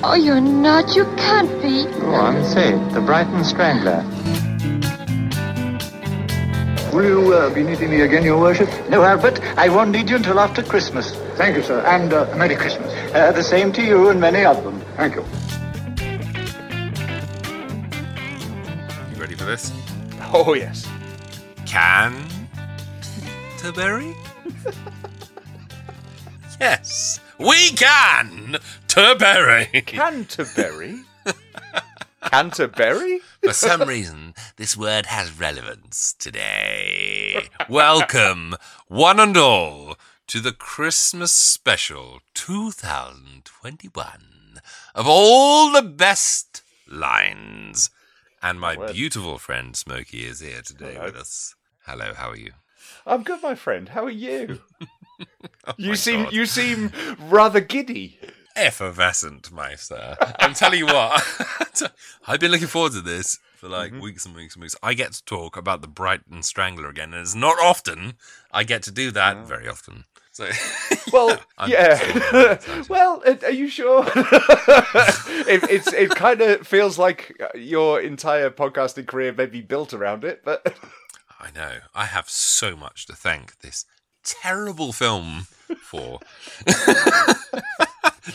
Oh, you're not. You can't be. Oh, I'm it. The Brighton Strangler. Will you uh, be needing me again, Your Worship? No, Albert, I won't need you until after Christmas. Thank you, sir, and uh, Merry Christmas. Uh, the same to you and many of them. Thank you. You ready for this? Oh, yes. Can Canterbury? yes, we can! Terbury! Canterbury? Canterbury? For some reason, this word has relevance today. Welcome, one and all, to the Christmas special 2021 of all the best lines. And my beautiful friend Smokey is here today Hello. with us. Hello, how are you? I'm good, my friend. How are you? Oh, you seem God. you seem rather giddy. Effervescent, my sir. I'm telling you what, I've been looking forward to this for like weeks and weeks and weeks. I get to talk about the Brighton Strangler again, and it's not often I get to do that. Very often. So, Well, yeah. so well, are you sure? it, it's it kind of feels like uh, your entire podcasting career may be built around it, but I know I have so much to thank this terrible film for.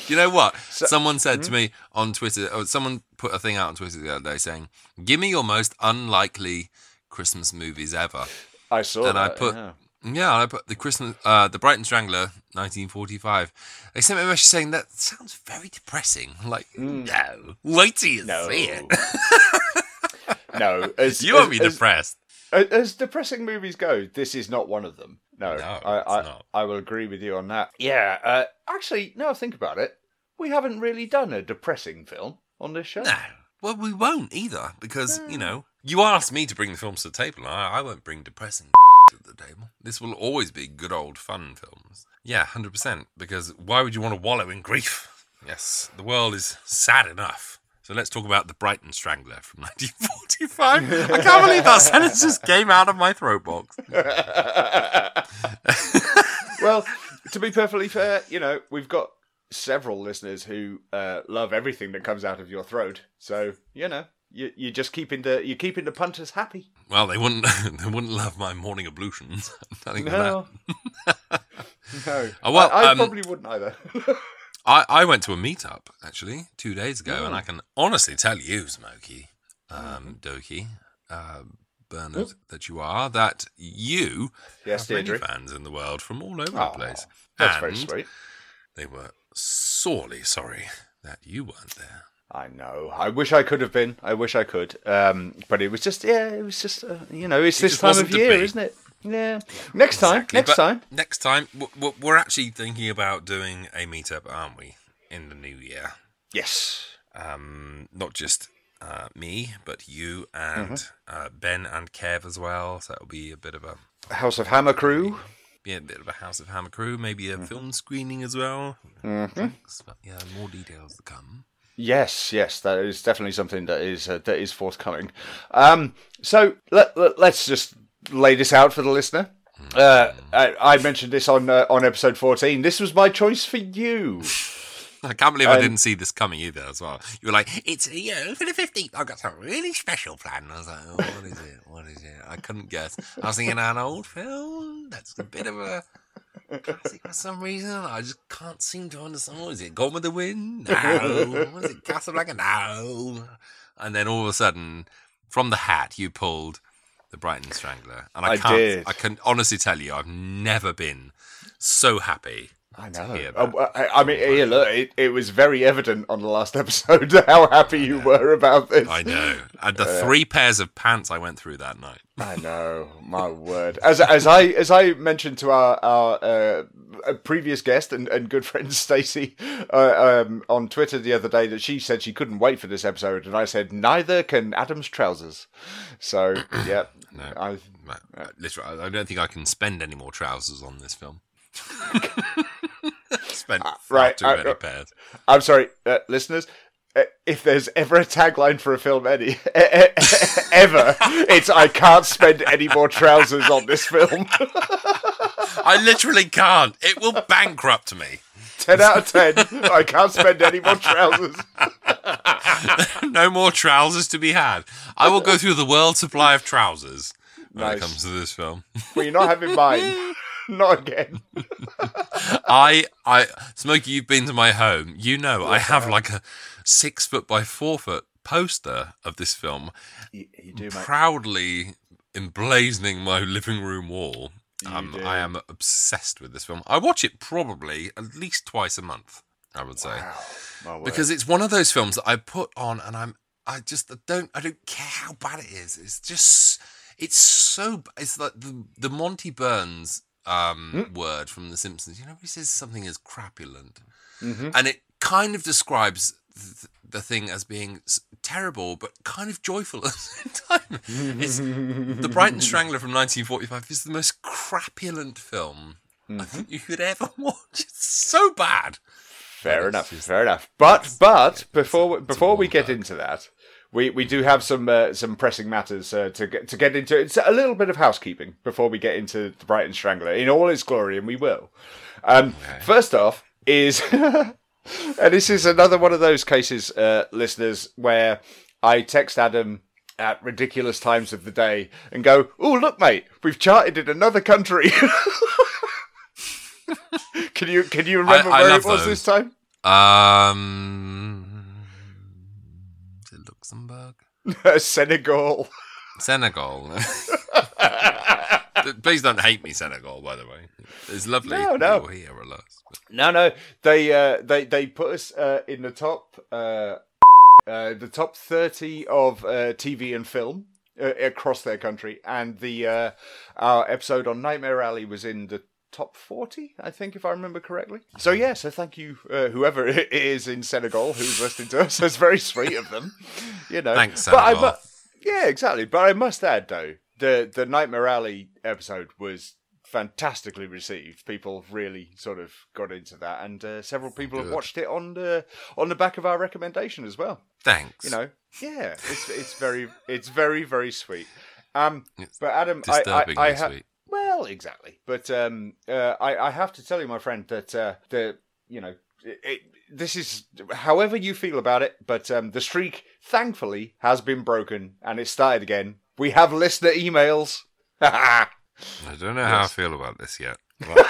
You know what? someone said to me on Twitter, or someone put a thing out on Twitter the other day saying, "Give me your most unlikely Christmas movies ever." I saw and I put yeah. yeah. I put the Christmas uh the Brighton Strangler 1945 they sent me a message saying that sounds very depressing I'm like no wait till you Mm. No. see it no, as, you won't be as- depressed As, as depressing movies go, this is not one of them. No, No, I, I. I will agree with you on that. Yeah, uh, actually, now I think about it, we haven't really done a depressing film on this show. no well we won't either because you know you asked me to bring the films to the table and I, I won't bring depressing to the table this will always be good old fun films yeah 100% because why would you want to wallow in grief yes the world is sad enough so let's talk about the Brighton Strangler from 1945. I can't believe that sentence just came out of my throat box. well, to be perfectly fair, you know, we've got several listeners who uh, love everything that comes out of your throat. So, you know, you, you're just keeping the you're keeping the punters happy. Well, they wouldn't they wouldn't love my morning ablutions. Telling that. No. no. Oh, well, I, I um, probably wouldn't either. I, I went to a meetup actually two days ago, Oh. and I can honestly tell you, Smokey, um, Doki, uh, Bernard, that you are that you Yes, have many fans in the world from all over Aw, the place. That's and very sweet. They were sorely sorry that you weren't there. I know. I wish I could have been. I wish I could. Um, but it was just, yeah, it was just, uh, you know, it's It this time of year, be. isn't it? Yeah. Next time. Exactly, Next but time. Next time, we're actually thinking about doing a meetup, aren't we, in the new year? Yes. um, not just uh, me, but you and Mm-hmm. uh, Ben and Kev as well. So it'll be a bit of a House of Hammer Crew. be a bit of a House of Hammer crew, maybe a film screening as well. Mm-hmm. But yeah, more details to come. Yes, yes, that is definitely something that is uh, that is forthcoming. Um, so let, let, us just lay this out for the listener. Uh, I, I mentioned this on uh, on episode fourteen. This was my choice for you. I can't believe I Um, didn't see this coming either as well. You were like, it's, you know, for the 15th, I've got some really special plan. I was like, oh, what is it? What is it? I couldn't guess. I was thinking an old film that's a bit of a classic for some reason. I just can't seem to understand. What is it? Gone with the Wind? No. What is it? Casablanca? No. And then all of a sudden, from the hat, you pulled the Brighton Strangler. And I, I can't, did. I can honestly tell you, I've never been so happy. I to know. Oh, I, I mean, here, look, it, it was very evident on the last episode how happy you were about this. I know. And the uh, three pairs of pants I went through that night. I know, my word. As as I as I mentioned to our our uh, previous guest and, and good friend Stacey uh, um, on Twitter the other day that she said she couldn't wait for this episode, and I said neither can Adam's trousers. So yeah, No. I Uh, Literally, I don't think I can spend any more trousers on this film. Spent far right, too uh, many uh, pairs. I'm sorry, uh, listeners. Uh, If there's ever a tagline for a film, any ever, it's I can't spend any more trousers on this film. I literally can't. It will bankrupt me. 10 out of 10. I can't spend any more trousers. no more trousers to be had. I will go through the world supply of trousers when Nice. it comes to this film. Well, you're not having mine. not again. I, I, Smokey, you've been to my home. You know, I have like a six foot by four foot poster of this film, You, you do, proudly emblazoning my living room wall. Um. I am obsessed with this film. I watch it probably at least twice a month. I would say. Word. because it's one of those films that I put on and I'm I just don't I don't care how bad it is. It's just it's so it's like the the Monty Burns um word from The Simpsons. You know, he says something is crapulent, and it kind of describes th- the thing as being terrible but kind of joyful at the same time. It's the Brighton Strangler from 1945 is the most crapulent film. I think you could ever watch. It's so bad. Fair But enough. just- fair enough. But but before we, it's a before we get bug. into that, we, we do have some uh, some pressing matters uh, to get to get into. It's a little bit of housekeeping before we get into the Brighton Strangler in all its glory, and we will. Um, First off, is and this is another one of those cases, uh, listeners, where I text Adam at ridiculous times of the day and go, "Oh, look, mate, we've charted in another country." can you can you remember I where it was those. this time? Um, is it Luxembourg, Senegal. Senegal. Please don't hate me, Senegal. By the way, it's lovely. No, no. Here, alas. But No, no, they uh, they they put us uh, in the top uh, uh, the top thirty of uh, TV and film uh, across their country, and the uh, our episode on Nightmare Alley was in the top forty, I think, if I remember correctly. So yeah, so thank you, uh, whoever it is in Senegal who's listening to us. That's very sweet of them. You know, Thanks, But I Senegal. mu- yeah, exactly. But I must add though, the the Nightmare Alley episode was fantastically received. People really sort of got into that, and uh, several people have watched it on the on the back of our recommendation as well. thanks. You know, yeah, it's it's very it's very very sweet. Um, It's but Adam, I I, I ha- sweet. well, exactly. But um, uh, I I have to tell you, my friend, that uh, the you know. It, it, this is however you feel about it, but um, the streak thankfully has been broken and it started again. We have listener emails. I don't know how I feel about this yet. Like,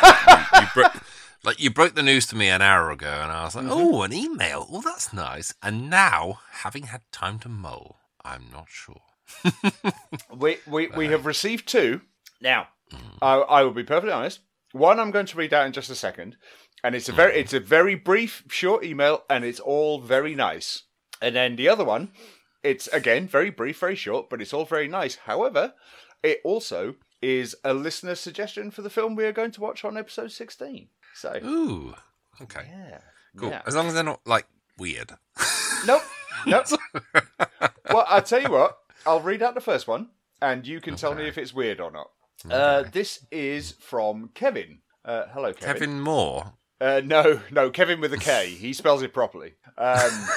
you, you broke, like you broke the news to me an hour ago, and I was like, Mm-hmm. "Oh, an email. Oh, that's nice." And now, having had time to mull, I'm not sure. we we, we have received two. Now, Mm. I, I will be perfectly honest. One I'm going to read out in just a second, and it's a very it's a very brief, short email, and it's all very nice. And then the other one, it's again very brief, very short, but it's all very nice. However, it also is a listener suggestion for the film we are going to watch on episode sixteen. So Ooh, okay, yeah, cool. yeah. As long as they're not like weird. Nope, nope. well, I'll tell you what. I'll read out the first one, and you can tell me if it's weird or not. Uh, this is from Kevin. Uh, hello, Kevin. Kevin Moore. Uh, no, no, Kevin with a K. He spells it properly. Um,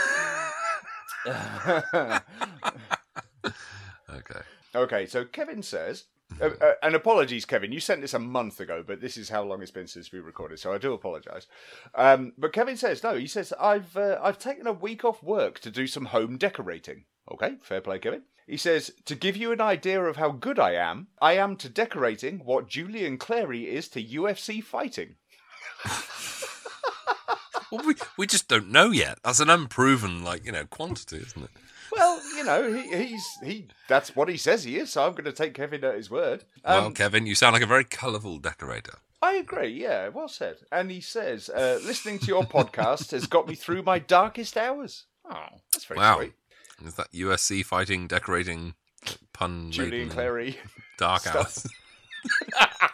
Okay. okay, so Kevin says, uh, uh, and apologies, Kevin. You sent this a month ago, but this is how long it's been since we recorded, so I do apologise. Um, but Kevin says, no, he says I've uh, I've taken a week off work to do some home decorating. Okay, fair play, Kevin. He says, to give you an idea of how good I am, I am to decorating what Julian Clary is to UFC fighting. Well, we we just don't know yet. That's an unproven, like you know, quantity, isn't it? Well, you know, he, he's he. That's what he says he is. So I'm going to take Kevin at his word. Um, well, Kevin, you sound like a very colourful decorator. I agree. Yeah, well said. And he says, uh, listening to your podcast has got me through my darkest hours. Oh, that's very Wow. sweet. Is that UFC fighting, decorating, pun Julian Clary. dark hours?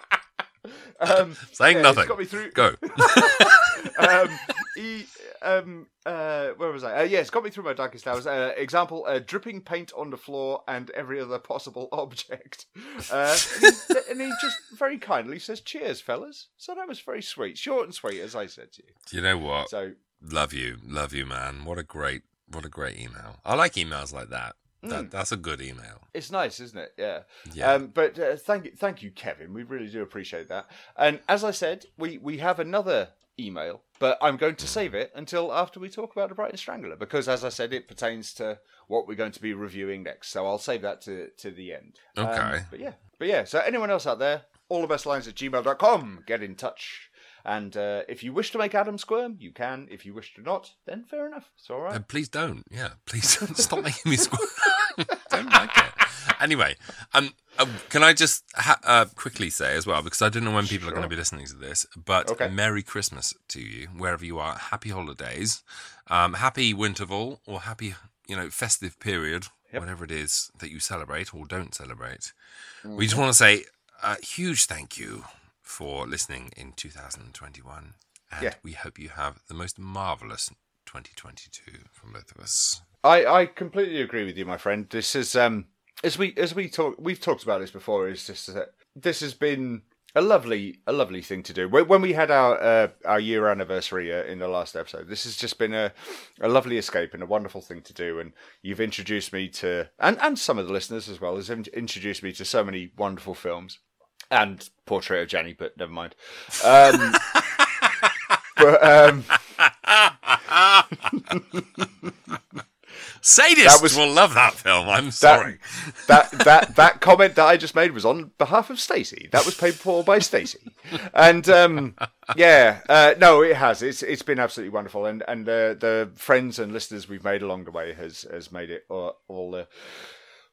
Um, Saying yeah, nothing. Got me through. Go. um, he, um, uh, where was I? Uh, yeah, got me through my darkest hours. Uh, example: uh, dripping paint on the floor and every other possible object. Uh, and, he, and he just very kindly says, "Cheers, fellas." So that was very sweet, short and sweet, as I said to you. Do you know what? So Love you, love you, man. What a great, what a great email. I like emails like that. That that's a good email. it's nice, isn't it? Yeah. Yeah. Um, but uh, thank you, thank you, Kevin. We really do appreciate that. And as I said, we we have another email, but I'm going to save it until after we talk about the Brighton Strangler because, as I said, it pertains to what we're going to be reviewing next. So I'll save that to, to the end. Um, Okay. but yeah, but yeah. So anyone else out there, all the best lines at gmail.com, get in touch. And uh, if you wish to make Adam squirm, you can. If you wish to not, then fair enough. It's all right. Uh, please don't. Yeah, please don't stop making me squirm. don't like it. Anyway, um, um, can I just ha- uh, quickly say as well, because I don't know when people are going to be listening to this, but Okay. Merry Christmas to you, wherever you are. Happy holidays, um, happy Winterval, or happy, you know, festive period, whatever it is that you celebrate or don't celebrate. We just want to say a huge thank you for listening in 2021, and Yeah. we hope you have the most marvelous 2022 from both of us. I, I completely agree with you, my friend. This is um as we as we talk we've talked about this before. Is just that this has been a lovely a lovely thing to do. When we had our uh, our year anniversary uh, in the last episode, this has just been a a lovely escape and a wonderful thing to do. And you've introduced me to and and some of the listeners as well has introduced me to so many wonderful films and Portrait of Jennie, but never mind. Um, but um, Sadists That was- will love that film. I'm that, sorry. that that that comment that I just made was on behalf of Stacey. That was paid for by Stacey, and um, yeah, uh, no, it has. It's it's been absolutely wonderful, and and uh, the friends and listeners we've made along the way has has made it all, all the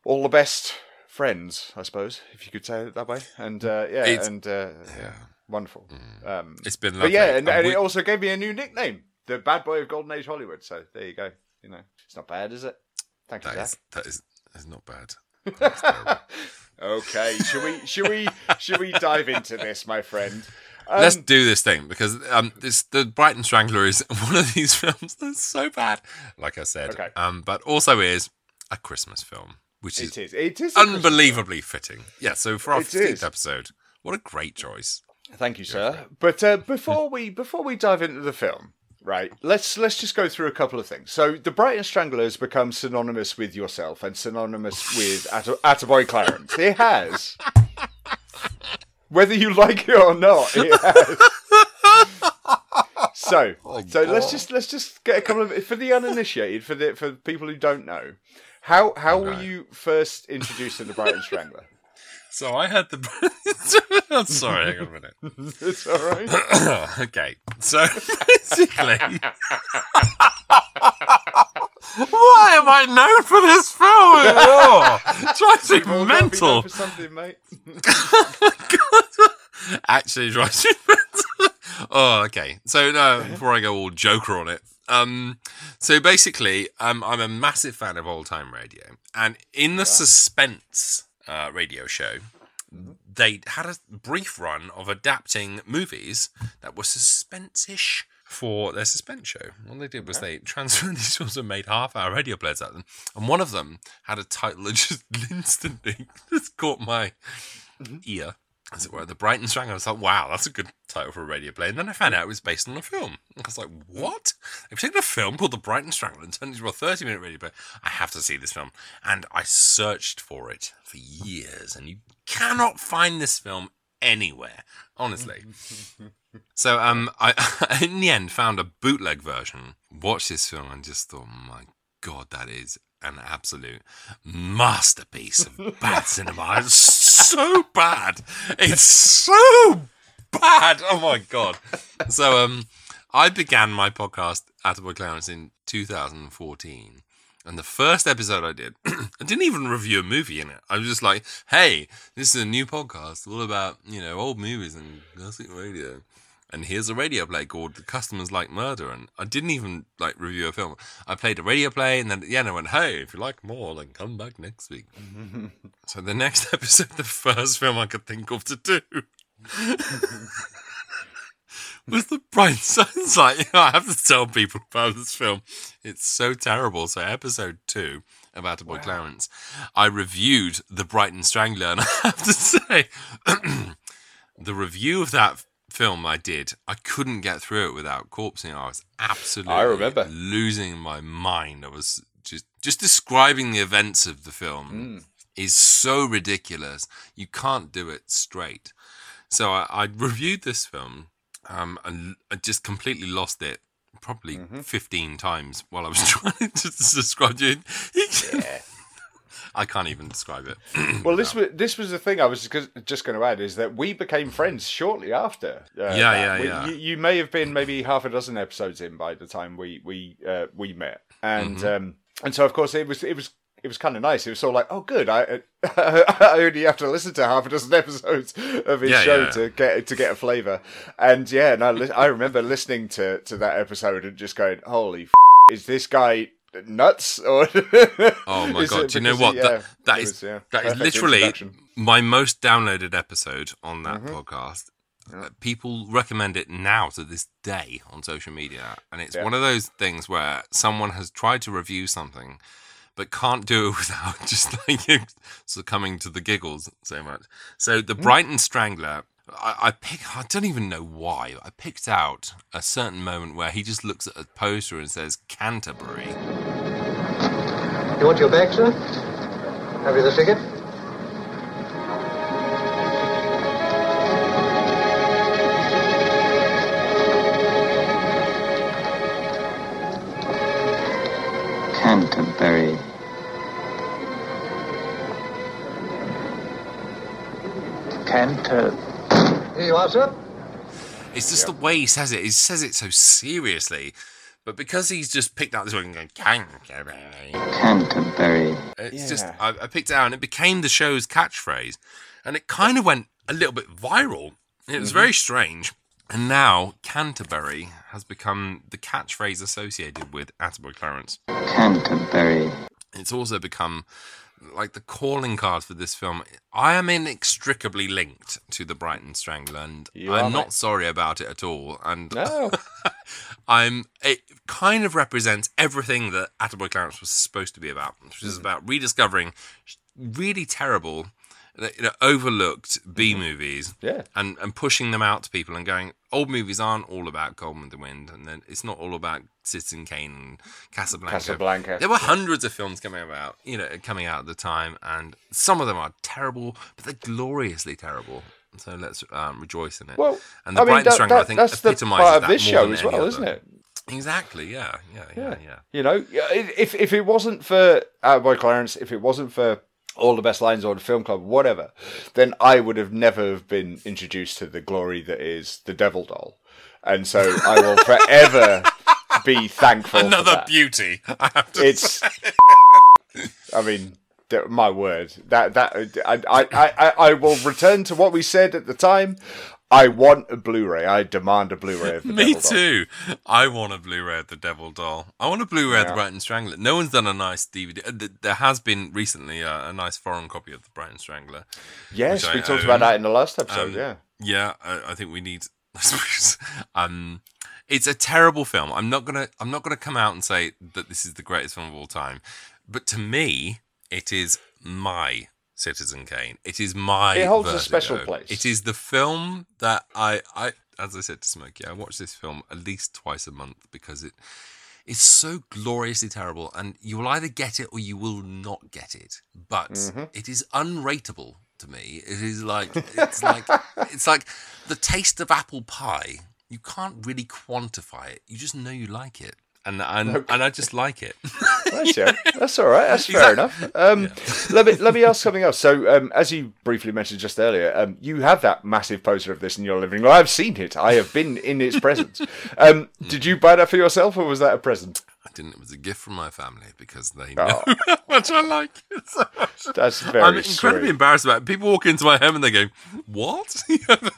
all the best friends, I suppose, if you could say it that way. And uh, yeah, It's- and uh, yeah. wonderful. Um, It's been but lovely. yeah, and, and we- it also gave me a new nickname, the Bad Boy of Golden Age Hollywood. So there you go. You know, it's not bad, is it? Thank you, that is, that is, that's not bad. Okay, should we should we should we dive into this, my friend? Um, Let's do this thing because um, this the Brighton Strangler is one of these films that's so bad. Like I said, Okay. um, but also is a Christmas film, which is it is. It is unbelievably fitting. Yeah. So for our fifteenth episode, what a great choice. Thank you, sir. But uh, before we before we dive into the film, right? Let's let's just go through a couple of things. So the Brighton Strangler has become synonymous with yourself and synonymous with Atta- Attaboy Clarence. It has. Whether you like it or not, it has. So, so let's just let's just get a couple of for the uninitiated, for the for people who don't know, how how were you first introduced to the Brighton Strangler? So I had the. I'm sorry, hang on a minute. It's all right. okay, so basically, why am I known for this film? Oh, drives me Well, gotta be mental. known for something, mate. Actually, it drives me mental. oh, okay. So no, before I go all Joker on it. Um, so basically, um, I'm a massive fan of old time radio, and in the suspense uh, radio show, they had a brief run of adapting movies that were suspense-ish for their suspense show. What they did was they transferred these films and made half-hour radio plays at them, and one of them had a title that just instantly just caught my ear. As it were, the Brighton Strangler. I was like, wow, that's a good title for a radio play. And then I found out it was based on a film. I was like, what? They've taken a film called The Brighton Strangler and turned it into a 30 minute radio play. I have to see this film. And I searched for it for years, and you cannot find this film anywhere, honestly. so, um, I in the end found a bootleg version, watched this film, and just thought, my God, that is an absolute masterpiece of bad cinema. It's so bad. It's so bad. Oh my god. So um I began my podcast Attaboy Clarence in 2014. And the first episode I did, I didn't even review a movie in it. I was just like, hey, this is a new podcast all about, you know, old movies and classic radio. And here's a radio play called The Customers Like Murder. And I didn't even like review a film. I played a radio play and then at the end I went, hey, if you like more, then come back next week. so the next episode, the first film I could think of to do was the Bright Signs. Like, you know, I have to tell people about this film. It's so terrible. So, episode two about of Attaboy Clarence, I reviewed The Brighton Strangler, and I have to say, the review of that film I did, I couldn't get through it without corpsing. I was absolutely I remember. losing my mind. I was just just describing the events of the film is so ridiculous. You can't do it straight. So I, I reviewed this film um, and I just completely lost it. Probably Mm-hmm. 15 times while I was trying to describe it. Yeah. I can't even describe it. Well, this was this was the thing I was just, just going to add is that we became friends shortly after. Uh, Yeah, yeah, We- yeah. You, you may have been maybe half a dozen episodes in by the time we we uh, we met, and Mm-hmm. um, and so of course it was it was. It was kind of nice. It was sort of like, oh, good. I I only have to listen to half a dozen episodes of his Yeah, show yeah. to get to get a flavour. And yeah, no, li- I remember listening to to that episode and just going, holy, f- is this guy nuts? Or Oh my god! it Do you know what? yeah, that is was, yeah, that is literally my most downloaded episode on that Mm-hmm. podcast. Uh, People recommend it now to this day on social media, and it's Yeah. one of those things where someone has tried to review something, but can't do it without just like succumbing to the giggles so much. So the Brighton Strangler. I, I pick. I don't even know why. I picked out a certain moment where he just looks at a poster and says Canterbury, You want your bag, sir? Have you the ticket? Canterbury. Canter. Here you are, sir. It's just the way he says it. He says it so seriously. But because he's just picked out this word and going, Canterbury, Canterbury. it's just, I, I picked it out and it became the show's catchphrase. And it kind of went a little bit viral. It was mm-hmm. very strange. And now Canterbury has become the catchphrase associated with Attaboy Clarence. Canterbury. It's also become like the calling card for this film. I am inextricably linked to the Brighton Strangler, and You I'm not mate. sorry about it at all. And No. I'm it kind of represents everything that Attaboy Clarence was supposed to be about, which is mm. about rediscovering really terrible, you know, overlooked B movies, Mm-hmm. Yeah. and and pushing them out to people and going, old movies aren't all about with the Wind, and then it's not all about Citizen Kane and Casablanca. Casablanca. There were hundreds of films coming about, you know, coming out at the time, and some of them are terrible, but they're gloriously terrible. So let's um, rejoice in it. Well, and the I mean, Brighton that, I think, that's the epitomises part of that this show as well, other. isn't it? Exactly. Yeah. Yeah. Yeah. Yeah. You know, if if it wasn't for Attaboy Clarence, if it wasn't for all the best lines the film club, whatever, then I would have never have been introduced to the glory that is the Devil Doll, and so I will forever be thankful. for Another beauty. I have to It's. I mean, my word. That that I, I I I will return to what we said at the time. I want a Blu-ray. I demand a Blu-ray of the Me Devil Doll. too. I want a Blu-ray of the Devil Doll. I want a Blu-ray of the Yeah. Brighton Strangler. No one's done a nice DVD. uh, There has been recently a, a nice foreign copy of the Brighton Strangler. Yes, we I talked own. about that in the last episode. Um, yeah. Yeah, I, I think we need. I suppose, um, it's a terrible film. I'm not gonna. I'm not gonna come out and say that this is the greatest film of all time, but to me, it is my Citizen Kane. It is my. It holds a special place. It is the film that I. I as I said to Smokey, I watch this film at least twice a month because it. It's so gloriously terrible, and you will either get it or you will not get it. But Mm-hmm. it is unrateable to me. It is like it's like it's like the taste of apple pie. You can't really quantify it. You just know you like it, and and, and I just like it. Right, yeah. That's all right. That's fair enough. Um, Let me let me ask something else. So, um, as you briefly mentioned just earlier, um, you have that massive poster of this in your living room. I've seen it. I have been in its presence. Um, did you buy that for yourself, or was that a present? It was a gift from my family because they know Oh. how much I like it. So much. That's very I'm incredibly sweet. embarrassed about it. People walk into my home and they go, "What? You have a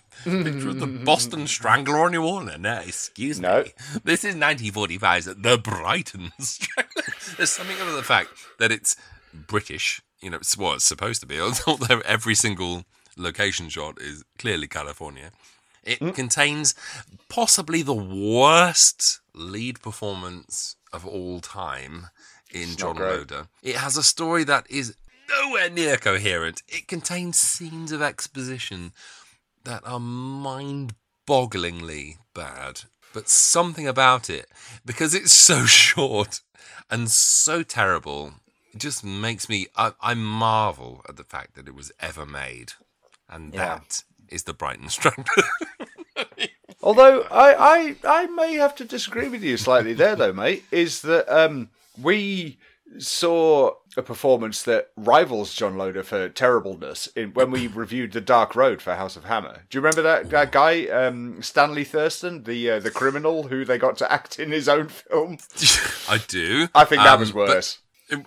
Picture of the Boston Strangler on your wall? No, excuse No. me. This is 1945's The Brighton Strangler. There's something about the fact that it's British. You know, it's what it's supposed to be. Although every single location shot is clearly California. It Hmm. contains possibly the worst lead performance of all time in John great. Loder. It has a story that is nowhere near coherent. It contains scenes of exposition that are mind bogglingly bad. But something about it, because it's so short and so terrible, it just makes me. I, I marvel at the fact that it was ever made. And Yeah. that is the Brighton Strangler. Although I, I, I may have to disagree with you slightly there, though, mate. Is that um, we saw a performance that rivals John Loder for terribleness in when we reviewed The Dark Road for House of Hammer. Do you remember that, that guy, um, Stanley Thurston, the uh, the criminal who they got to act in his own film? I do. I think that Um, was but- worse. it-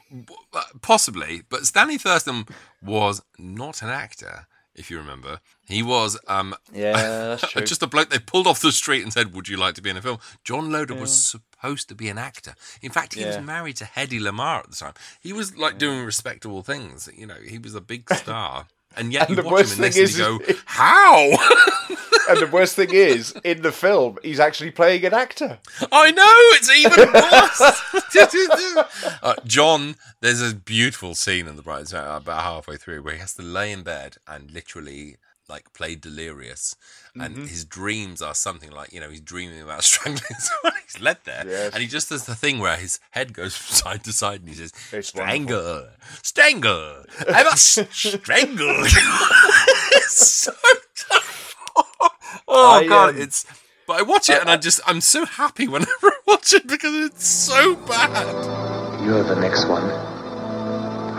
possibly, but Stanley Thurston was not an actor. If you remember, he was um, yeah, that's just a bloke they pulled off the street and said, "Would you like to be in a film?" John Loder was supposed to be an actor. In fact, he Yeah. was married to Hedy Lamarr at the time. He was like doing respectable things. You know, he was a big star, and yet And you the watch worst thing next thing you is- go, "How?" and the worst thing is, in the film, he's actually playing an actor. I know it's even worse. uh, John, there's a beautiful scene in The Bright Side about halfway through where he has to lay in bed and literally like play delirious, and Mm-hmm. his dreams are something like you know he's dreaming about strangling someone. He's led there, Yes. and he just does the thing where his head goes from side to side, and he says, It's "Strangle, strangle, I must strangle." it's so tough. Oh I, god, um, it's. But I watch it and I just I'm so happy whenever I watch it because it's so bad. You're the next one.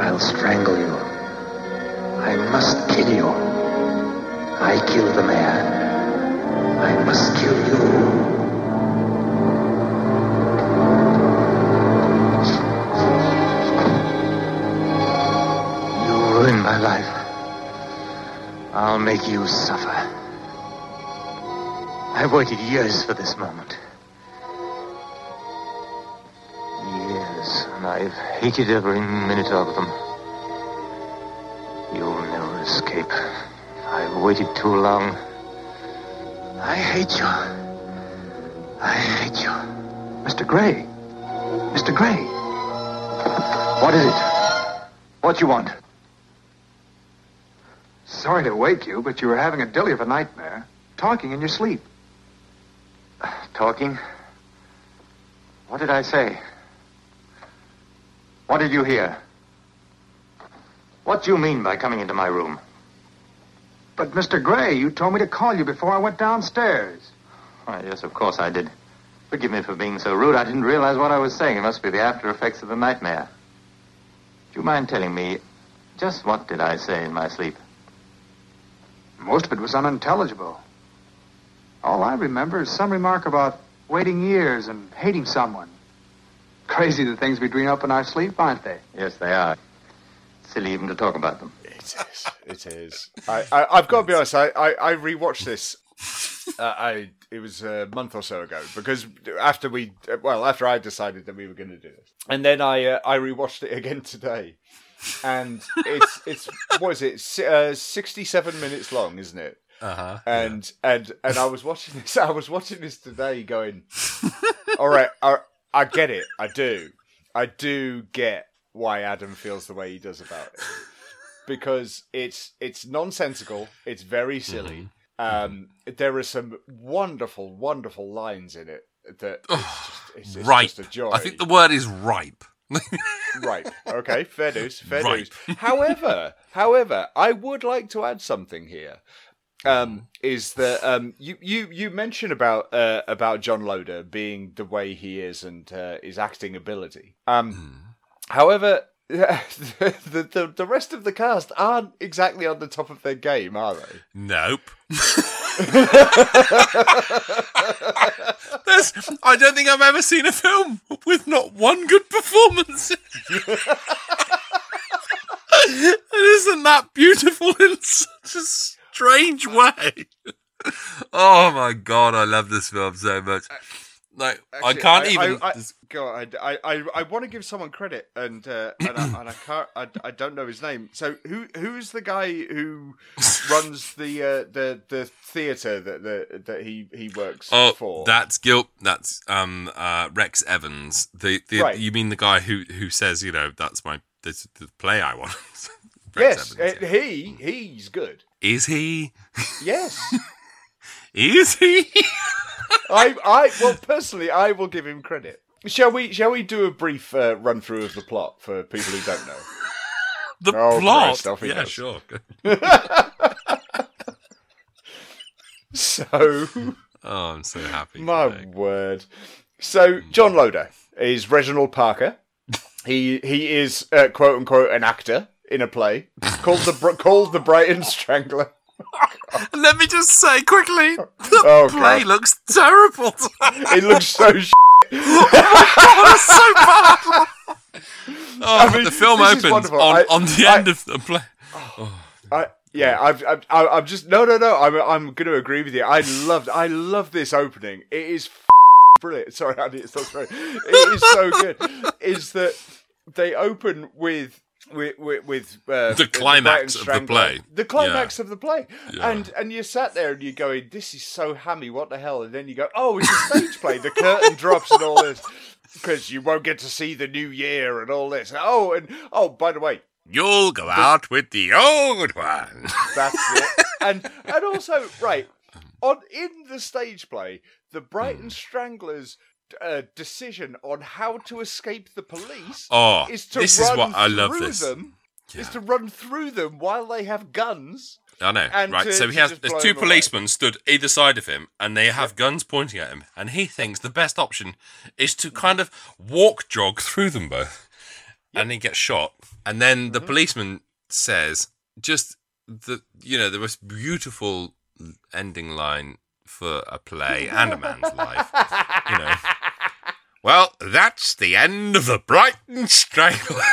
I'll strangle you. I must kill you. I kill the man. I must kill you. You ruined my life. I'll make you suffer. I've waited years for this moment. Years, and I've hated every minute of them. You'll never escape. I've waited too long. I hate you. I hate you. Mr. Gray. Mr. Gray. What is it? What you want? Sorry to wake you, but you were having a dilly of a nightmare. Talking in your sleep. Talking? What did I say? What did you hear? What do you mean by coming into my room? But, Mr. Gray, you told me to call you before I went downstairs. Why, yes, of course I did. Forgive me for being so rude. I didn't realize what I was saying. It must be the after effects of the nightmare. Do you mind telling me just what did I say in my sleep? Most of it was unintelligible. All I remember is some remark about waiting years and hating someone. Crazy the things we dream up in our sleep, aren't they? Yes, they are. Silly even to talk about them. It is. It is. I, I, I've got to be honest. I, I, I rewatched this. Uh, I it was a month or so ago because after we well after I decided that we were going to do this, and then I uh, I rewatched it again today, and it's it's what is it uh, sixty seven minutes long, isn't it? Uh huh. And and and I was watching this. I was watching this today, going, all right, I, I get it. I do. I do get why Adam feels the way he does about it because it's it's nonsensical. It's very silly. Um, there are some wonderful, wonderful lines in it that it's just, it's, it's ripe. just a joy. I think the word is ripe. Right. Okay. Fair news. Fair Right. news. However, however, I would like to add something here. Um, is that um, you you you mentioned about uh, about John Loder being the way he is and uh, his acting ability. Um, however. the, the the rest of the cast aren't exactly on the top of their game, are they? Nope. There's, I don't think I've ever seen a film with not one good performance. and isn't that beautiful in such a strange way? Oh my god, I love this film so much. Like I can't even. I, go on, I, I, I want to give someone credit, and uh, and, I, and I can't. I, I don't know his name. So who who's the guy who runs the uh, the the theater that the, that he he works Oh, for? that's guilt. That's um uh Rex Evans. The, the Right. you mean the guy who who says you know that's my this the play I want. yes, Evans, uh, he he's good. Is he? Yes, Is he? I I well personally I will give him credit. Shall we shall we do a brief uh, run through of the plot for people who don't know? The Oh, plot. Christ, yeah, sure. So Oh, I'm so happy. My today. word. So John Loder is Reginald Parker. He he is uh, quote unquote an actor in a play called the called the Brighton Strangler. Let me just say quickly, the Oh, play God. looks terrible. It looks so. Sh- oh, my God, it's so bad. Oh, I mean, the film opens on, I- on the I- end of the play. I, yeah, I've, I've, I- I'm just no, no, no. I'm, I'm going to agree with you. I loved, I love this opening. It is f- brilliant. Sorry, I need to stop swearing. It is so good. Is that they open with. With with, with uh, The climax of the play. the climax of the play, Yeah. and and you sat there and you're going, "This is so hammy, what the hell?" And then you go, "Oh, it's a stage play." The curtain drops and all this because you won't get to see the new year and all this. Oh, and oh, by the way, You'll go out with the old one. That's it. and and also, right on in the stage play, the Brighton Stranglers. Uh, decision on how to escape the police Oh, is to this is run what I love through this. them. Yeah. Is to run through them while they have guns. I know, And right? to- so he has there's two him away. policemen stood either side of him, and they have guns pointing at him, and he thinks the best option is to kind of walk jog through them both, and he gets shot. And then the Mm-hmm. policeman says, just the you know the most beautiful ending line for a play and a man's life, you know. Well, that's the end of the Brighton Strangler.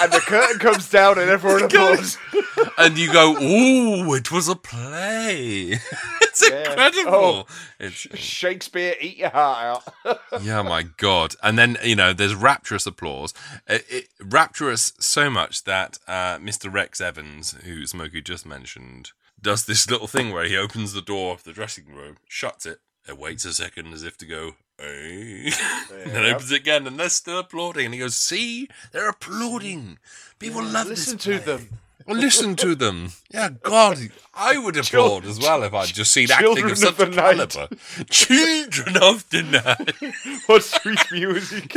And the curtain comes down and everyone applauds. and you go, "Ooh, it was a play." it's Yeah. incredible. Oh. It's, Shakespeare, eat your heart out. yeah, my god! And then you know, there's rapturous applause. It, it, rapturous so much that uh, Mr. Rex Evans, who Smokey just mentioned, does this little thing where he opens the door of the dressing room, shuts it, and waits a second as if to go. Hey. and then opens it again, and they're still applauding. And he goes, "See, they're applauding. People love Listen to play." them. Well, listen to them. Yeah, God, I would applaud as well if I'd just seen acting of such of caliber. Children of the night. What sweet music.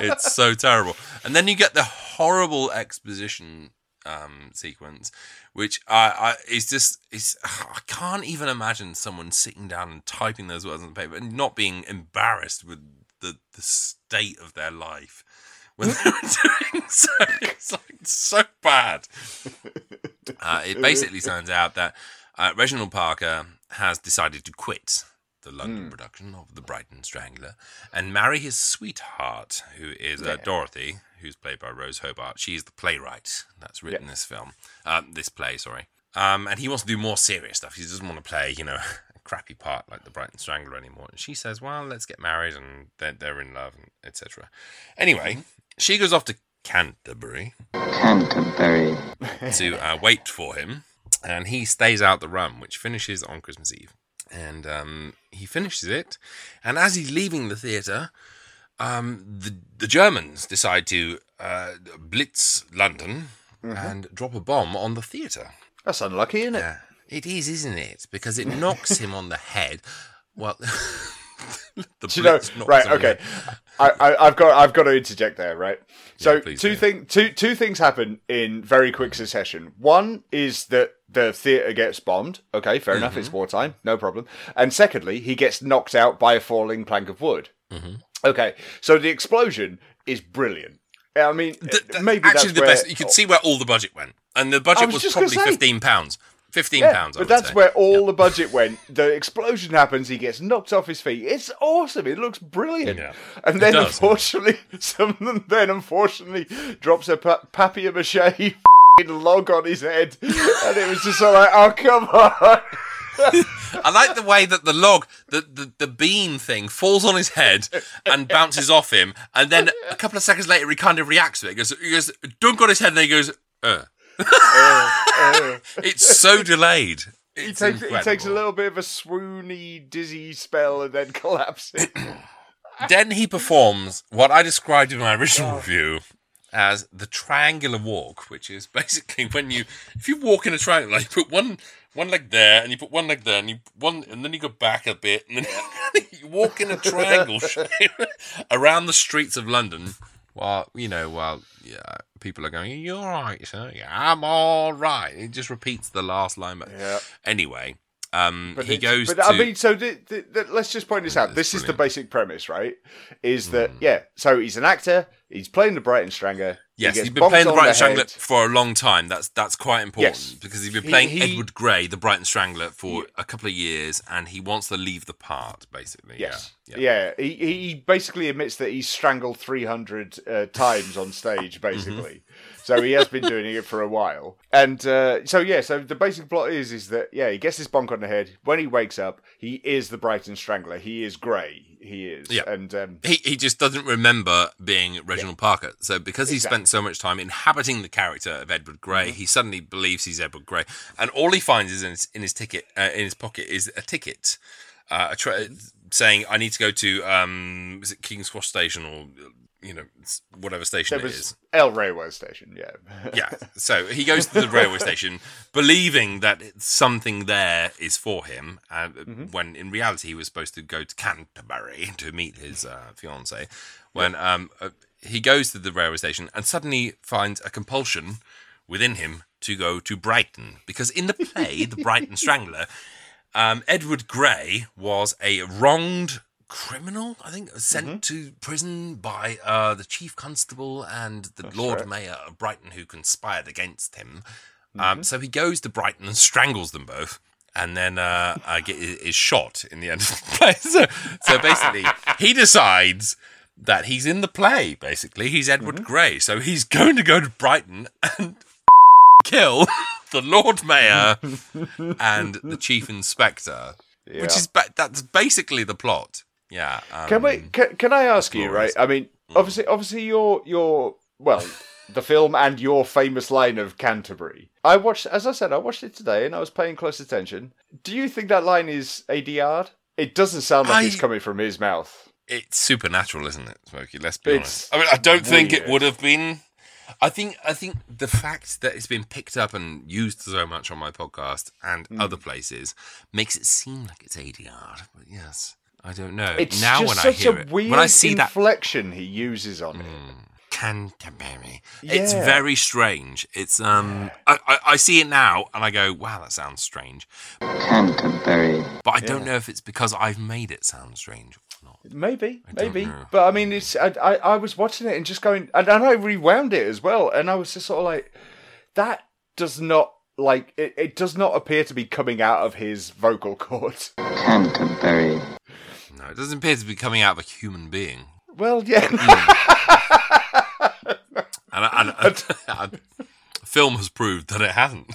It's so terrible. And then you get the horrible exposition um, sequence, which I, I is just is I can't even imagine someone sitting down and typing those words on the paper and not being embarrassed with the the state of their life when they were doing so. It's like so bad. Uh, it basically turns out that uh, Reginald Parker has decided to quit the London production of The Brighton Strangler and marry his sweetheart, who is uh, Dorothy, who's played by Rose Hobart. She's the playwright that's written this film, um, this play, sorry. Um, and he wants to do more serious stuff. He doesn't want to play, you know, a crappy part like The Brighton Strangler anymore. And she says, "Well, let's get married, and they're, they're in love, and etc." Anyway, she goes off to Canterbury Canterbury. to uh, wait for him, and he stays out the run, which finishes on Christmas Eve. And um, he finishes it, and as he's leaving the theatre, um, the the Germans decide to uh, blitz London and drop a bomb on the theatre. That's unlucky, isn't it? Yeah, it is, isn't it? Because it knocks him on the head. Well, the Do you know, right? him on the Okay. I, I've got, I've got to interject there, right? So please two thing, two, two things happen in very quick succession. One is that the theater gets bombed. Okay, fair enough. Mm-hmm. It's wartime, no problem. And secondly, he gets knocked out by a falling plank of wood. Mm-hmm. Okay, so the explosion is brilliant. I mean, Th- th- maybe actually that's the where, best. You could see where all the budget went, and the budget was was, probably say. fifteen pounds. Fifteen Yeah, pounds. I but that's say. where all the budget went. The explosion happens. He gets knocked off his feet. It's awesome. It looks brilliant. Yeah, and then, does. unfortunately, someone then unfortunately drops a pa- papier mache log on his head, and it was just like, oh come on. I like the way that the log, the, the, the beam thing, falls on his head and bounces off him, and then a couple of seconds later he kind of reacts to it. He goes, he goes dunk on his head, and then he goes, uh. It's so delayed. He It's takes, he takes a little bit of a swoony, dizzy spell and then collapses. Then he performs what I described in my original Oh. review as the triangular walk, which is basically when you, if you walk in a triangle, like you put one one leg there, and you put one leg there, and you one, and then you go back a bit, and then you walk in a triangle shape around the streets of London. While you know, while yeah, people are going, "You're all right, sir. Yeah, I'm all right." It just repeats the last line. But Yeah. anyway, Um, But he goes But to. I mean, so the, the, the, let's just point this out. This is the brilliant. Basic premise, right? Is that yeah? So he's an actor. He's playing the Brighton Strangler. Yes, gets he's been playing the on Brighton head. Strangler for a long time. That's that's quite important Yes. because he's been playing he- Edward Grey, the Brighton Strangler, for a couple of years, and he wants to leave the part. Basically, Yes. yeah, Yeah. He, he basically admits that he's strangled 300 uh, times on stage, Mm-hmm. basically. So he has been doing it for a while. And uh, so, yeah, so the basic plot is is that, yeah, he gets his bonk on the head. When he wakes up, he is the Brighton Strangler. He is grey. He is. Yeah. And um, He he just doesn't remember being Reginald Parker. So because he Exactly. spent so much time inhabiting the character of Edward Grey, Mm-hmm. he suddenly believes he's Edward Grey, and all he finds is in his, in his ticket uh, in his pocket is a ticket, uh, a tra- saying I need to go to um is it King's Cross Station or you know whatever station there it is. El Railway Station, yeah. yeah. So he goes to the railway station, believing that something there is for him, uh, when in reality he was supposed to go to Canterbury to meet his uh, fiancee. When um, uh, he goes to the railway station and suddenly finds a compulsion within him to go to Brighton, because in the play, The Brighton Strangler, um, Edward Grey was a wronged criminal, I think, sent to prison by uh, the chief constable and the Lord right. Mayor of Brighton who conspired against him. Um, so he goes to Brighton and strangles them both. And then uh, uh, get, is shot in the end of the play. So, so basically, he decides that he's in the play. Basically, he's Edward Grey, so he's going to go to Brighton and kill the Lord Mayor and the Chief Inspector, Yeah. which is ba- that's basically the plot. Yeah. Um, Can we? Can, can I ask you? Right. I mean, obviously, obviously, your your well, the film and your famous line of Canterbury. I watched, as I said, I watched it today, and I was paying close attention. Do you think that line is ADR? It doesn't sound like I- it's coming from his mouth. It's supernatural, isn't it, Smokey? Let's be It's honest. I mean, I don't think it would have been. I think I think the fact that it's been picked up and used so much on my podcast and Hmm. other places makes it seem like it's ADR. But yes, I don't know. It's now just when I such hear a it, weird when I see that inflection he uses on it. Canterbury. It's very strange. It's um, I, I, I see it now and I go, wow, that sounds strange. Canterbury. But I don't know if it's because I've made it sound strange or not. Maybe, don't maybe. But I mean, it's. I, I, I was watching it and just going, and, and I rewound it as well, and I was just sort of like, that does not like it. It does not appear to be coming out of his vocal cords. Canterbury. No, it doesn't appear to be coming out of a human being. Well, yeah. And, and, and, and film has proved that it hasn't.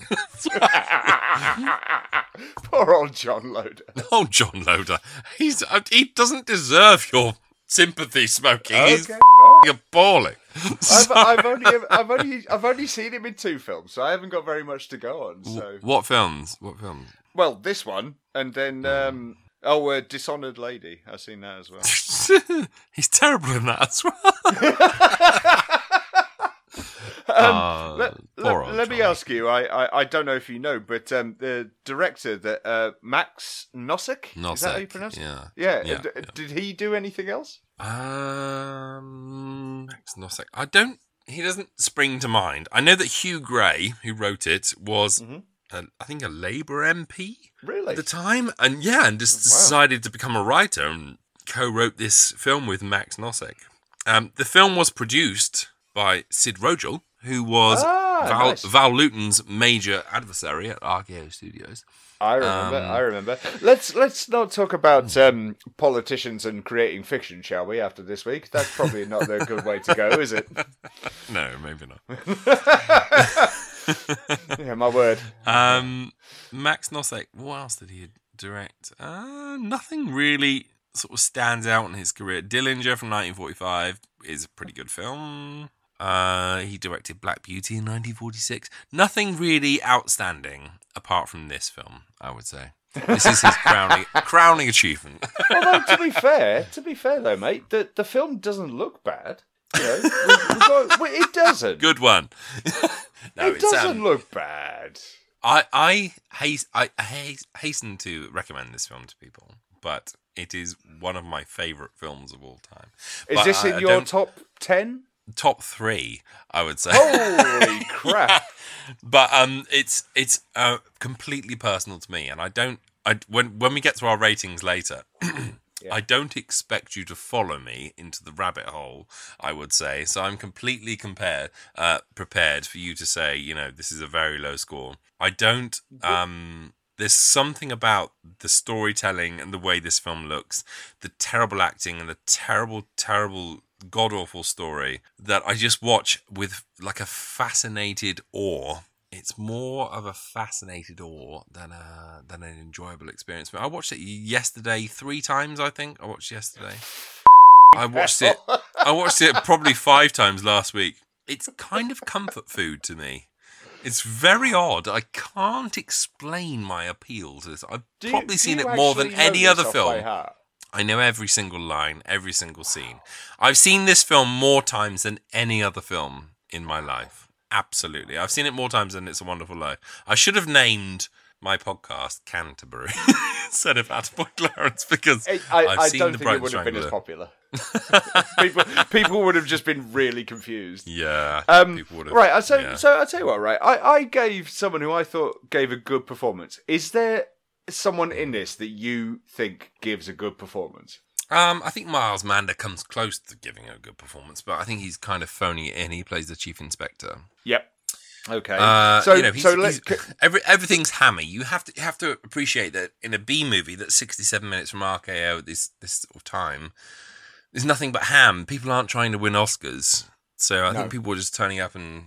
Poor old John Loder. oh, John Loder, he's uh, he doesn't deserve your sympathy. He's Okay, all right. appalling. I've, I've only, I've only, I've only seen him in two films, so I haven't got very much to go on. So, What films? What films? well, this one, and then, um, oh, uh, Dishonored Lady. I've seen that as well. he's terrible in that as well. Ah, let, poor let- let me ask you. I, I, I don't know if you know, but um, the director that uh, Max Nosseck, is that how you pronounce it? yeah. Yeah. Yeah, d- yeah. Did he do anything else? Um, Max Nosseck. I don't. He doesn't spring to mind. I know that Hugh Gray, who wrote it, was, Mm-hmm. A, I think, a Labour MP Really? at the time, and yeah, and just wow. decided to become a writer and co-wrote this film with Max Nosseck. Um, the film was produced by Sid Rogell, who was Ah, Val, nice. Val Lewton's major adversary at RKO Studios. I remember. Um, I remember. Let's let's not talk about um, politicians and creating fiction, shall we? After this week, that's probably not the good way to go, is it? No, maybe not. Yeah, my word. Um, Max Nosseck. What else did he direct? Uh, nothing really sort of stands out in his career. Dillinger from 1945 is a pretty good film. Uh, he directed Black Beauty in 1946. Nothing really outstanding apart from this film, I would say. This is his crowning crowning achievement. Although to be fair, to be fair though, mate, the the film doesn't look bad. You know, we, we got, we, it doesn't. good one. no, it doesn't um, look bad. I I I haste, hasten to recommend this film to people, but it is one of my favorite films of all time. Is But this I- in I your top ten? top three? I would say. Holy crap! But um, it's it's uh, completely personal to me, and I don't I when when we get to our ratings later, I don't expect you to follow me into the rabbit hole. I would say so. I'm completely compared, uh, prepared for you to say, you know, this is a very low score. I don't. Um, there's something about the storytelling and the way this film looks, the terrible acting and the terrible, terrible, god awful story that I just watch with like a fascinated awe it's more of a fascinated awe than a than an enjoyable experience. But I watched it yesterday three times. I think I watched yesterday. I watched it. I watched it probably five times last week. It's kind of comfort food to me. It's very odd. I can't explain my appeal to this. I've Do probably do seen it more than any other film. I know every single line, every single scene. I've seen this film more times than any other film in my life. Absolutely. I've seen it more times than It's a Wonderful Life. I should have named my podcast Canterbury instead of Attaboy Clarence because I, I, I've I seen don't the think it would have been as popular. people, people would have just been really confused. Yeah. Um, would have, right, so yeah. so I'll tell you what, right? I, I gave someone who I thought gave a good performance. Is there someone in this that you think gives a good performance? Um, I think Miles Mander comes close to giving a good performance, but I think he's kind of phoning it in. He plays the chief inspector. Yep. Okay. Uh, so you know, so let's every, everything's hammy. You have to you have to appreciate that in a B movie that's sixty seven minutes from RKO at this this sort of time, there's nothing but ham. People aren't trying to win Oscars, so I No. think people are just turning up and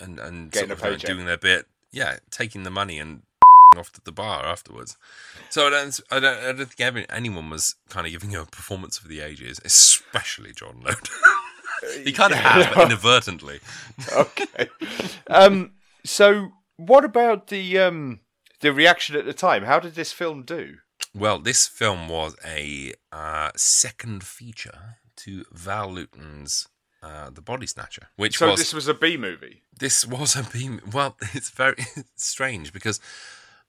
and and sort of, paycheck. doing their bit. Yeah, taking the money and off to the bar afterwards. So I don't I don't, I don't think anyone was kind of giving you a performance for the ages, especially John Loder. he kind of has, but inadvertently. okay. Um. So what about the um the reaction at the time? How did this film do? Well, this film was a uh, second feature to Val Lewton's uh, The Body Snatcher, which So was this was a B movie. this was a B. Well, it's very strange because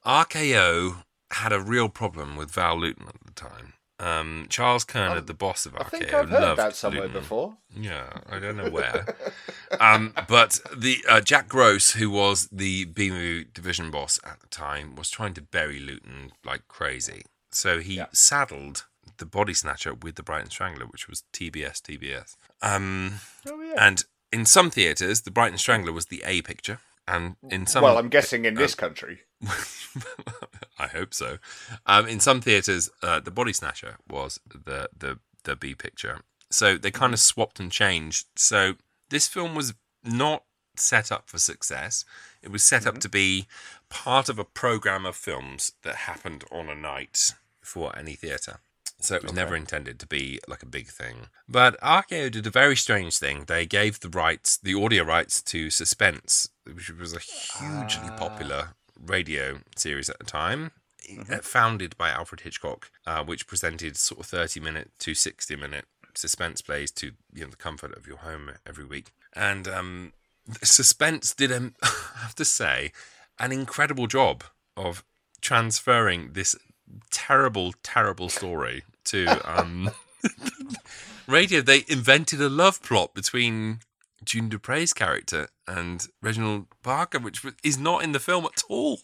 RKO had a real problem with Val Lewton at the time. Um, Charles Koerner, the boss of RKO, I think I've heard that somewhere Lewton. before. Yeah, I don't know where. um, but the uh, Jack Gross, who was the B division boss at the time, was trying to bury Lewton like crazy. So he Yeah. saddled the Body Snatcher with the Brighton Strangler, which was TBS, TBS. Um, Oh yeah. and in some theatres, the Brighton Strangler was the A picture, and in some well, I'm guessing in this country. I hope so. Um, in some theaters, uh, the Body Snatcher was the the the B picture. So they kind of swapped and changed. So this film was not set up for success. It was set up to be part of a program of films that happened on a night for any theater. So it was never intended to be like a big thing. But RKO did a very strange thing. They gave the rights, the audio rights to Suspense, which was a hugely popular radio series at the time, uh, founded by Alfred Hitchcock, uh, which presented sort of 30 minute to 60 minute suspense plays to you know the comfort of your home every week. And um, Suspense did, um, I have to say, an incredible job of transferring this terrible, terrible story to um, radio. They invented a love plot between June Duprez's character and Reginald Parker, which is not in the film at all.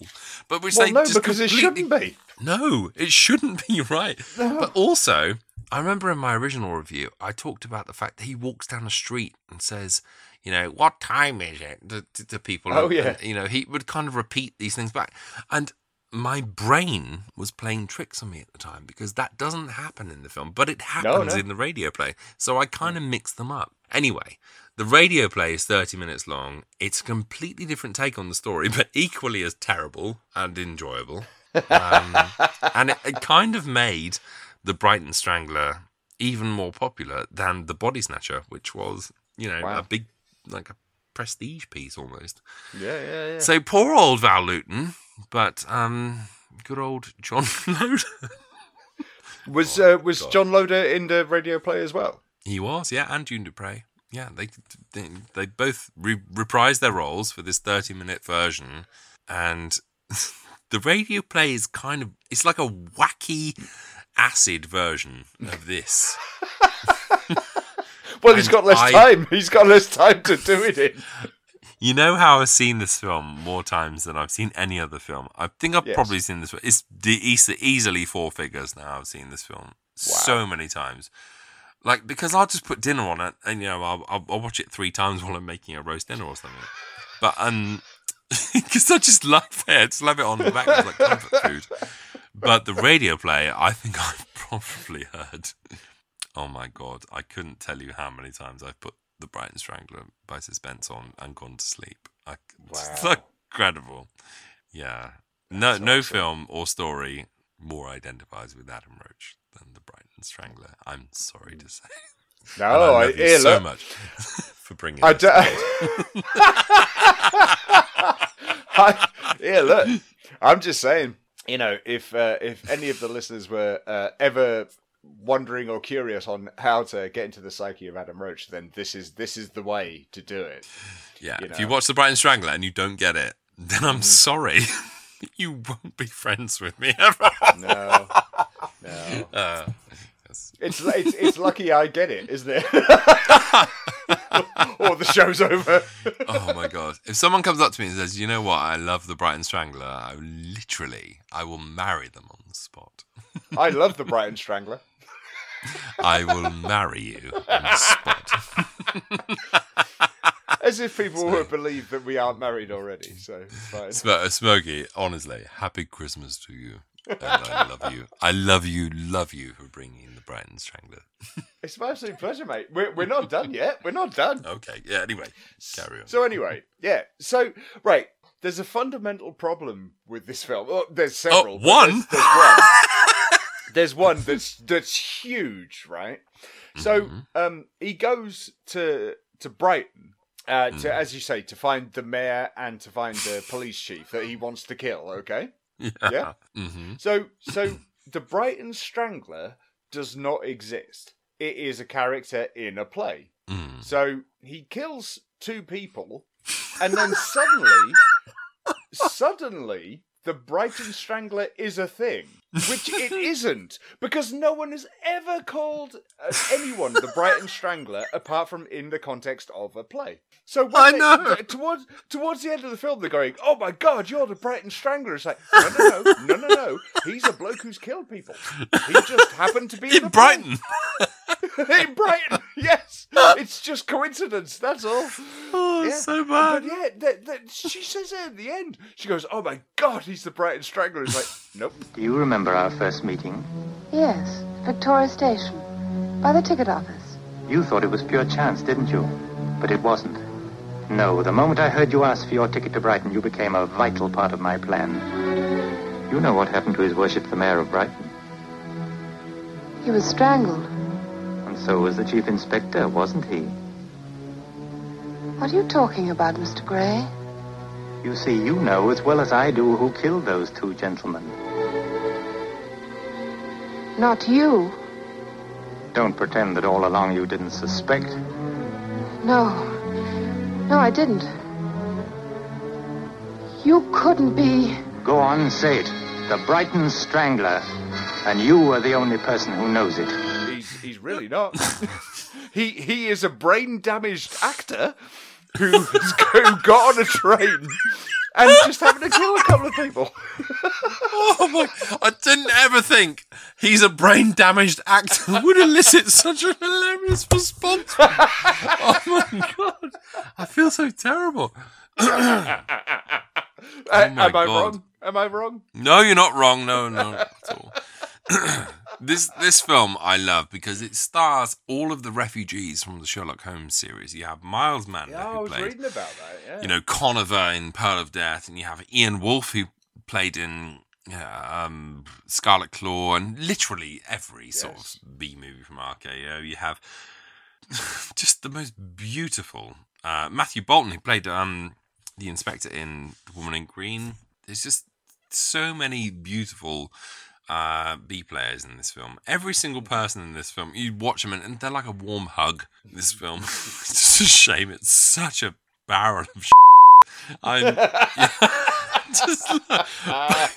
But which Well, they no, just because it shouldn't be. no, it shouldn't be right. But also, I remember in my original review, I talked about the fact that he walks down the street and says, you know, what time is it to, to, to people? Oh, And- yeah. and, you know, he would kind of repeat these things back. And my brain was playing tricks on me at the time because that doesn't happen in the film, but it happens no. in the radio play. So I kind of mixed them up. Anyway, the radio play is 30 minutes long. It's a completely different take on the story, but equally as terrible and enjoyable. Um, and it, it kind of made the Brighton Strangler even more popular than the Body Snatcher, which was, you know, Wow. a big, like a prestige piece almost. Yeah, yeah, yeah. So poor old Val Lewton, but um, good old John Loder. Was Oh, uh, was John Loder in the radio play as well? He was, yeah, and June Duprez. Yeah, they they, they both re- reprised their roles for this thirty-minute version, and the radio play is kind of it's like a wacky acid version of this. Well, he's got less I- time. He's got less time to do it in. You know how I've seen this film more times than I've seen any other film. I think I've Yes. probably seen this. It's the easily, easily four figures now. I've seen this film so many times. Like because I'll just put dinner on it, and you know I'll, I'll, I'll watch it three times while I'm making a roast dinner or something. But um, because I just love it, I just love it on the back it's like comfort food. But the radio play, I think I've probably heard. Oh my god, I couldn't tell you how many times I've put the Brighton Strangler by Suspense on and gone to sleep. I, It's incredible. Yeah. No, no film or story more identifies with Adam Roche than the Brighton Strangler. I'm sorry to say. No, And I I, you here, so look, much for bringing. I this d- I, yeah, look, I'm just saying, you know, if uh, if any of the listeners were uh, ever wondering or curious on how to get into the psyche of Adam Roche, then this is this is the way to do it. Yeah, you if you watch The Brighton Strangler and you don't get it, then I'm Mm-hmm. sorry. you won't be friends with me ever. No, no, Uh. It's it's it's lucky I get it, isn't it? or the show's over. oh my god! If someone comes up to me and says, "You know what? I love The Brighton Strangler," I literally, I will marry them on the spot. I love the Brighton Strangler. I will marry you on the spot. As if people would believe that we aren't married already. So fine. Sm- Smokey, honestly, happy Christmas to you. I love you. I love you, love you for bringing the Brighton Strangler. It's my absolute pleasure, mate. We're, we're not done yet. We're not done. Okay, yeah, anyway, carry on. So anyway, yeah. So right, there's a fundamental problem with this film. Well, there's several. Oh, one? There's, there's one. There's one that's that's huge, right? So Mm-hmm. um, he goes to to Brighton. Uh, Mm. to, as you say, to find the mayor and to find the police chief that he wants to kill. Okay, Yeah. hmm so so the Brighton Strangler does not exist. It is a character in a play. Mm. So he kills two people, and then suddenly, suddenly, the Brighton Strangler is a thing, which it isn't, because no one has ever called uh, anyone the Brighton Strangler apart from in the context of a play. So when I they- know. towards towards the end of the film, they're going, "Oh my God, you're the Brighton Strangler." It's like, no, no, no, no, no, no. He's a bloke who's killed people. He just happened to be in, In. Brighton. in Brighton. Yes, it's just coincidence. That's all. Oh, Yeah. so bad. But yeah, that, that, she says it at the end. She goes, "Oh my God, he's the Brighton Strangler." It's like, nope. Do you remember our first meeting? Yes, Victoria Station. By the ticket office. You thought it was pure chance, didn't you? But it wasn't. No, the moment I heard you ask for your ticket to Brighton, you became a vital part of my plan. You know what happened to His Worship the Mayor of Brighton. He was strangled. And so was the Chief Inspector, wasn't he? What are you talking about, Mr. Gray? You see, you know as well as I do who killed those two gentlemen. Not you. Don't pretend that all along you didn't suspect. No. No, I didn't. You couldn't be. Go on, say it. The Brighton Strangler. And you are the only person who knows it. He's really not. he he is a brain damaged actor who has who got on a train and just happened to kill a couple of people. Oh my! I didn't ever think he's a brain damaged actor would elicit such a hilarious response. Oh my god! I feel so terrible. Uh, uh, uh, uh oh, am I God. wrong? Am I wrong? No, you're not wrong. No, no, at all. this this film I love because it stars all of the refugees from the Sherlock Holmes series. You have Miles Mander Yeah, I who was played reading about that. Yeah. you know, Conover in Pearl of Death, and you have Ian Wolfe who played in uh, um, Scarlet Claw, and literally every sort of B movie from RKO. You have just the most beautiful uh, Matthew Boulton who played um, the inspector in The Woman in Green. There's just so many beautiful uh, B players in this film. Every single person in this film, you watch them and, they're like a warm hug. This film, it's just a shame. It's such a barrel of. I'm just. I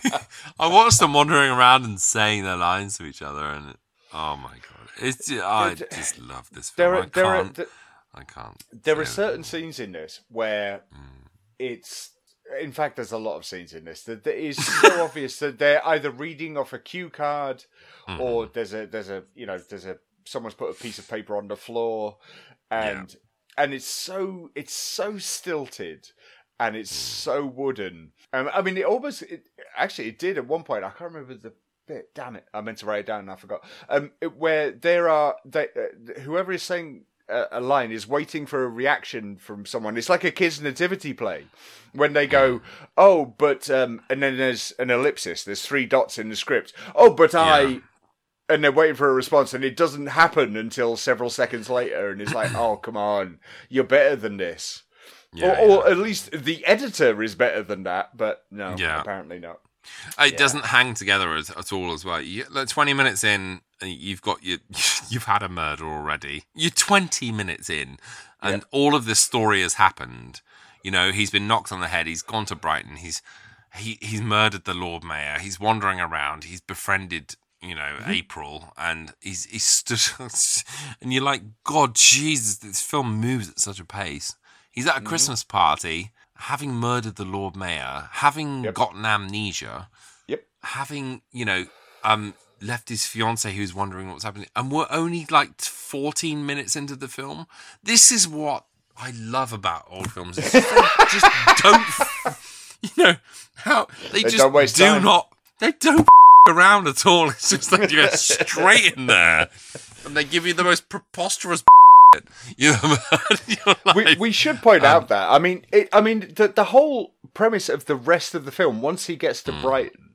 watched them wandering around and saying their lines to each other, and oh my god, it's I just love this there film. are, I can't. th- I can't. There are certain scenes in this where Mm. it's. In fact, there's a lot of scenes in this that that is so obvious that they're either reading off a cue card, Mm-hmm. or there's a there's a you know there's a someone's put a piece of paper on the floor, and and it's so it's so stilted, and it's Mm. so wooden. Um, I mean, it almost it, actually it did at one point. I can't remember the bit. Damn it! I meant to write it down and I forgot. Um, it- where there are they, uh, whoever is saying a, line is waiting for a reaction from someone. It's like a kids' nativity play when they go, "Oh, but," um, and then there's an ellipsis. There's three dots in the script. Oh, but I. Yeah. And they're waiting for a response, and it doesn't happen until several seconds later. And it's like, "Oh, come on, you're better than this." Yeah, or, or yeah. at least the editor is better than that, but no, apparently not. It doesn't hang together at, at all as well. You, like, 20 minutes in, you've got your, you've had a murder already. You're 20 minutes in, and all of this story has happened. You know, he's been knocked on the head. He's gone to Brighton. He's he he's murdered the Lord Mayor. He's wandering around. He's befriended. You know, April, and he's he's stood, and you're like, God, Jesus, this film moves at such a pace. He's at a Christmas party, having murdered the Lord Mayor, having Yep. gotten amnesia, Yep. having you know um left his fiance who's wondering what's happening and we're only like 14 minutes into the film. This is what i love about old films. Just don't you know how they, They just do time. not they don't around at all. It's just like you go straight in there and they give you the most preposterous you know we, we should point um, out that I mean, it, I mean, the the whole premise of the rest of the film, once he gets to Brighton,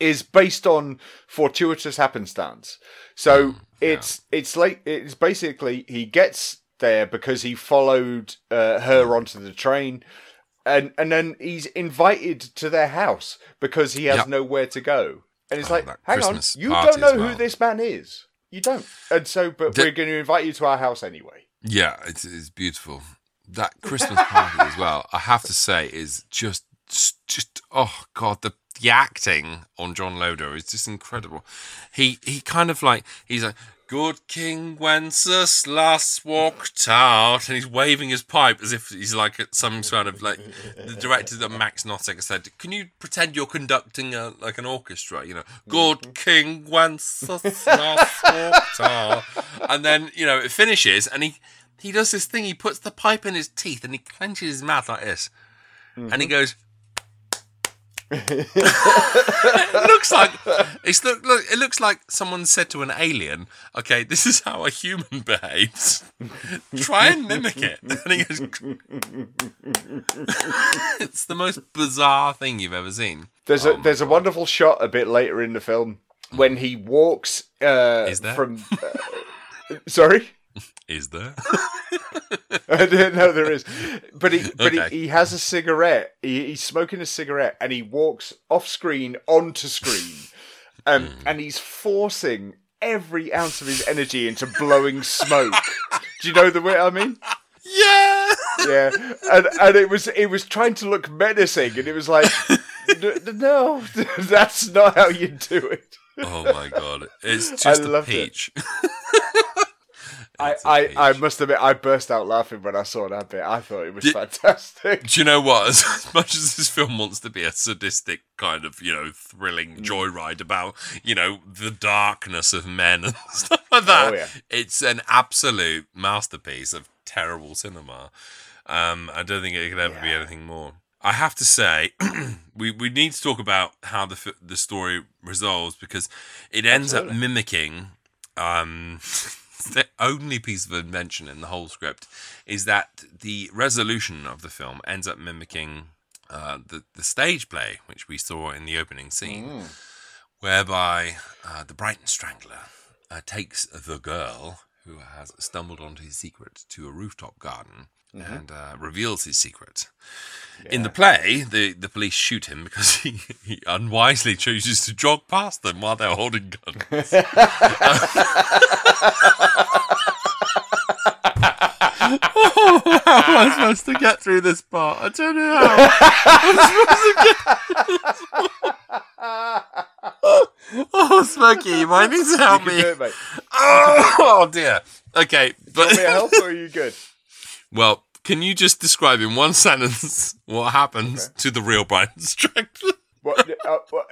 is based on fortuitous happenstance. So Hmm. it's it's like it's basically he gets there because he followed uh, her onto the train. And and then he's invited to their house because he has Yep. nowhere to go. And it's Oh, like, hang Christmas on, you don't know as who this man is. You don't. And so, but we're going to invite you to our house anyway. Yeah, it's, it's beautiful. That Christmas party as well, I have to say, is just, just oh god, the the acting on John Loder is just incredible. He he kind of like he's like. Good King Wenceslas walked out, and he's waving his pipe as if he's like at some sort of like the director that Max Nosseck said. Can you pretend you're conducting a like an orchestra? You know, Good King Wenceslas walked out, and then you know it finishes, and he he does this thing. He puts the pipe in his teeth and he clenches his mouth like this, and he mm-hmm. goes. It looks like it's look, look. It looks like someone said to an alien, "Okay, this is how a human behaves. Try and mimic it." And he goes, "It's the most bizarre thing you've ever seen." There's Oh a my there's a wonderful shot a bit later in the film when he walks uh, Is there? from. Uh, sorry, Is there? I didn't know there is, but he but Okay. he, he has a cigarette. He, he's smoking a cigarette and he walks off screen onto screen, um, Hmm. and he's forcing every ounce of his energy into blowing smoke. Do you know the way I mean? yeah. yeah, and and it was it was trying to look menacing, and it was like, "N- n- no, that's not how you do it. Oh my god! It's just a loved it. I, I, I must admit, I burst out laughing when I saw that bit. I thought it was Did- fantastic. Do you know what? As, as much as this film wants to be a sadistic kind of, you know, thrilling Mm. joyride about, you know, the darkness of men and stuff like that, Oh, yeah. it's an absolute masterpiece of terrible cinema. Um, I don't think it could ever be anything more. I have to say, we, we need to talk about how the the story resolves because it ends up mimicking um, the only piece of invention in the whole script is that the resolution of the film ends up mimicking uh, the the stage play which we saw in the opening scene, whereby uh, the Brighton Strangler uh, takes the girl who has stumbled onto his secret to a rooftop garden. And uh, reveals his secret. In the play, the, the police shoot him because he, he unwisely chooses to jog past them while they're holding guns. oh, how am I supposed to get through this part? I don't know how. oh, Smokey, you might need to help You can me. it, mate. Oh, oh dear. Okay, but help or are you good? Well, can you just describe in one sentence what happens to the real Brian Strangler? What, uh, what,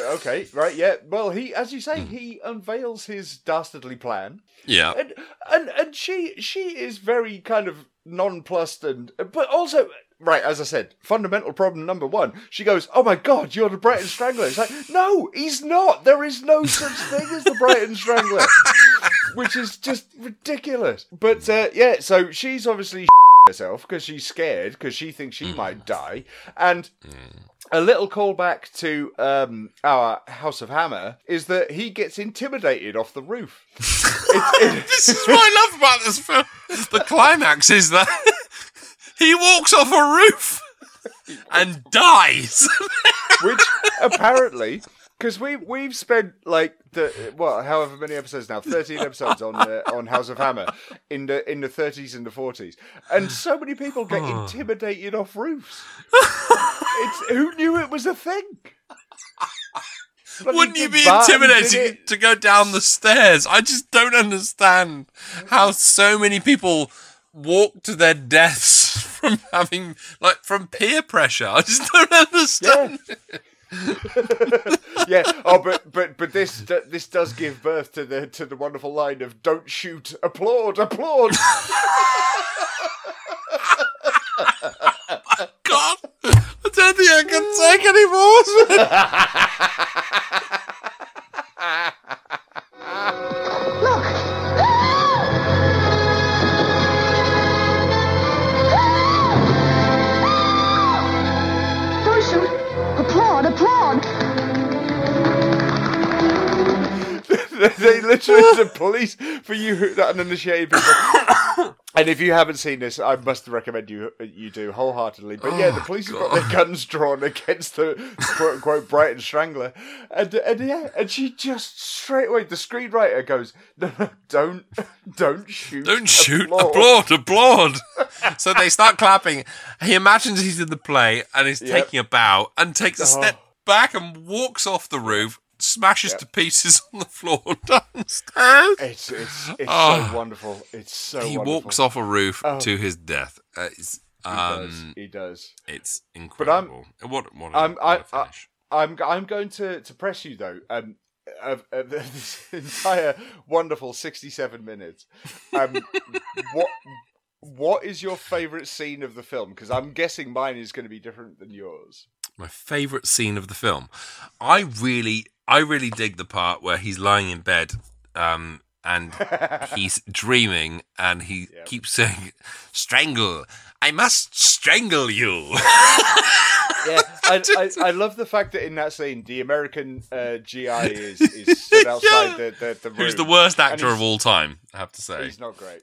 uh, okay, right, yeah. Well, he, as you Hmm. say, he unveils his dastardly plan, Yeah. and and and she she is very kind of nonplussed, and but also. Right, as I said, fundamental problem number one. She goes, "Oh my God, you're the Brighton Strangler." It's like, no, he's not. There is no such thing as the Brighton Strangler, which is just ridiculous. But uh, yeah, so she's obviously herself because she's scared because she thinks she might die, and a little callback to um, our House of Hammer is that he gets intimidated off the roof. It's- it- This is what I love about this film. The climax is that he walks off a roof and dies. which apparently, because we we've spent like the well, however many episodes now, thirteen episodes on uh, on House of Hammer in the in the thirties and the forties, and so many people get intimidated off roofs. It's who knew it was a thing. Bloody Wouldn't you be Barton intimidated to go down the stairs? I just don't understand how so many people walk to their deaths from having like from peer pressure. I just don't understand. yeah. Oh, but but but this d- this does give birth to the to the wonderful line of "Don't shoot, applaud, applaud." God, I don't think I can take any more. literally the police for you uninitiated people. and if you haven't seen this, I must recommend you you do wholeheartedly. But yeah, the oh, police have got their guns drawn against the quote unquote Brighton Strangler, and and yeah, and she just straight away the screenwriter goes, no, no, don't don't shoot, Don't shoot. Applaud, applaud. so they start clapping. He imagines he's in the play and he's Yep. taking a bow and takes a oh. step Oh. back and walks off the roof, smashes Yep. to pieces on the floor downstairs. It's it's it's Oh. so wonderful. It's so he wonderful. walks off a roof Oh. to his death. Uh, He does. um, He does. it's I'm- incredible. what, what a, I'm- what a I- I- finish. I'm I'm going to, to press you though. Um, of, of this entire wonderful sixty-seven minutes. Um, what what is your favourite scene of the film? Because I'm guessing mine is going to be different than yours. my favorite scene of the film. I really, I really dig the part where he's lying in bed, um, and he's dreaming, and he Yep. keeps saying, "Strangle! I must strangle you." Yeah, I, I, I love the fact that in that scene the American uh, GI is, is stood outside the, the the room. Who's the worst actor of all time? I have to say, He's not great.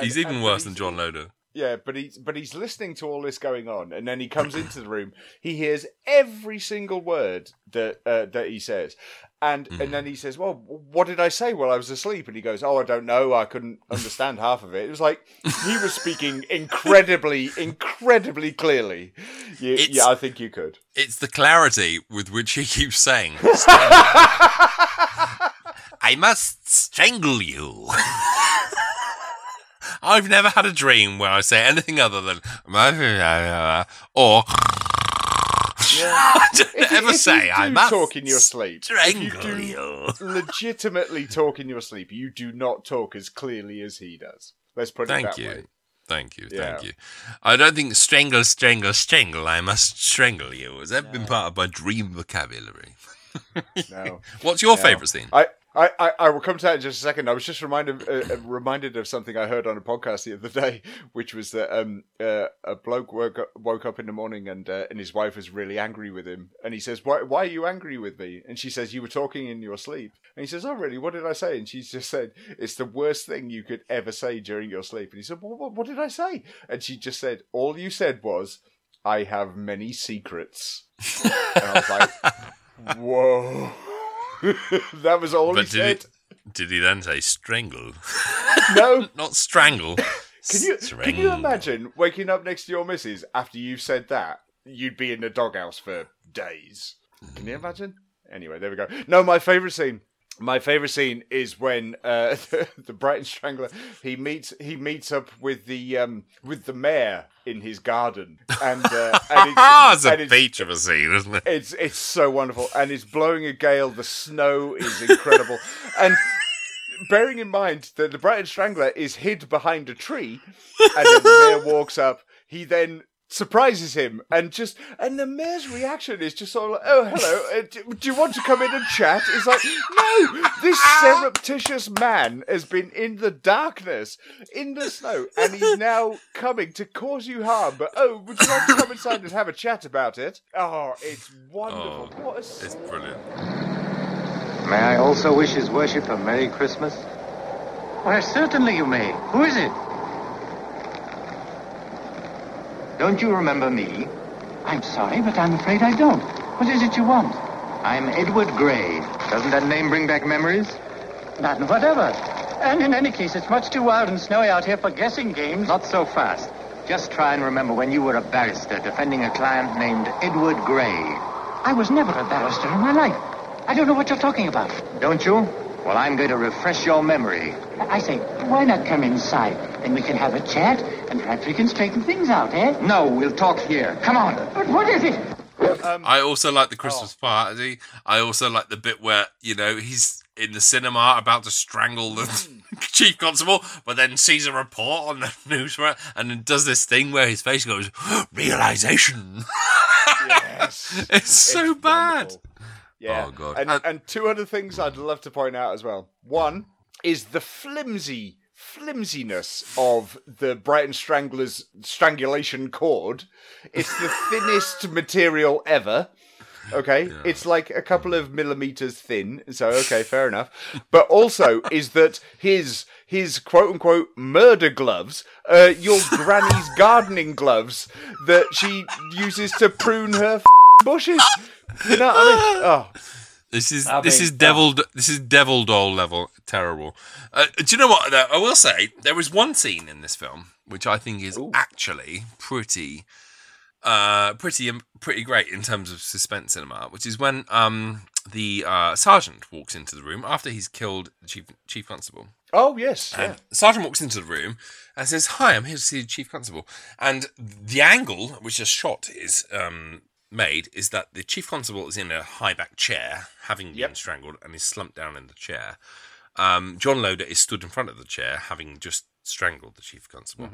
he's even worse than John Loder. Yeah, but he's but he's listening to all this going on, and then he comes into the room. He hears every single word that uh, that he says, and Hmm. and then he says, "Well, what did I say while I was asleep?" And he goes, "Oh, I don't know. I couldn't understand half of it." It was like he was speaking incredibly, incredibly clearly. You, yeah, I think you could. It's the clarity with which he keeps saying, "I must strangle you." I've never had a dream where I say anything other than or I don't If ever say you I do must talk in your sleep. If you do you. legitimately talk in your sleep, you do not talk as clearly as he does. Let's put it Thank that you. way. Thank you, Yeah. thank you. I don't think strangle, strangle, strangle, I must strangle you has ever been part of my dream vocabulary. No. What's your No. favourite scene? I, I, I, I will come to that in just a second. I was just reminded uh, uh, reminded of something I heard on a podcast the other day, which was that um, uh, a bloke woke up, woke up in the morning and uh, and his wife was really angry with him, and he says, "Why why are you angry with me?" And she says, "You were talking in your sleep." And he says, "Oh really? What did I say?" And she just said, "It's the worst thing you could ever say during your sleep." And he said, "What, what, what did I say?" And she just said, "All you said was." I have many secrets. and I was like, whoa. that was all But he did said. he, did he then say strangle? No. Not strangle. Can you can you imagine waking up next to your missus after you've said that? You'd be in the doghouse for days. Can you mm. imagine? Anyway, there we go. No, my favourite scene My favorite scene is when uh, the, the Brighton Strangler he meets he meets up with the um, with the mayor in his garden, and, uh, and it's, it's, a beach of a scene, isn't it? It's it's so wonderful, and it's blowing a gale. The snow is incredible, and bearing in mind that the Brighton Strangler is hid behind a tree, and the mayor walks up, he then surprises him and just and the mayor's reaction is just sort of like oh hello uh, do, do, you want to come in and chat it's like no this surreptitious man has been in the darkness in the snow and he's now coming to cause you harm but oh would you like to come inside and have a chat about it oh it's wonderful Oh, what a It's brilliant. May I also wish His Worship a Merry Christmas? Why, certainly you may. Who is it? Don't you remember me? I'm sorry, but I'm afraid I don't. What is it you want? I'm Edward Gray. Doesn't that name bring back memories? None whatever. And in any case, it's much too wild and snowy out here for guessing games. Not so fast. Just try and remember when you were a barrister defending a client named Edward Gray. I was never a barrister in my life. I don't know what you're talking about. Don't you? Well, I'm going to refresh your memory. I say, why not come inside? Then we can have a chat, and perhaps we can straighten things out, eh? No, we'll talk here. Come on. But what is it? I also like the Christmas party. I also like the bit where you know he's in the cinema about to strangle the chief constable, but then sees a report on the news for it, and then does this thing where his face goes realization. yes it's so It's bad. wonderful. Yeah. Oh, God. And, Uh, and two other things I'd love to point out as well. One is the flimsy flimsiness of the Brighton Strangler's strangulation cord. It's the thinnest material ever. Okay, it's like a couple of millimeters thin. So okay, fair enough. But also is that his his quote unquote murder gloves, uh, your granny's gardening gloves that she uses to prune her f- bushes. You know what I mean? Oh, This is I this mean, is devil this is devil doll level terrible. Uh, do you know what? though? I will say there was one scene in this film which I think is actually pretty, uh, pretty pretty great in terms of suspense cinema, which is when um the uh, sergeant walks into the room after he's killed the chief chief constable. oh yes, yeah. The sergeant walks into the room and says, "Hi, I'm here to see the chief constable." And the angle which is shot is um, made is that the chief constable is in a high back chair, having been Yep. strangled, and is slumped down in the chair. Um, John Loder is stood in front of the chair, having just strangled the chief constable.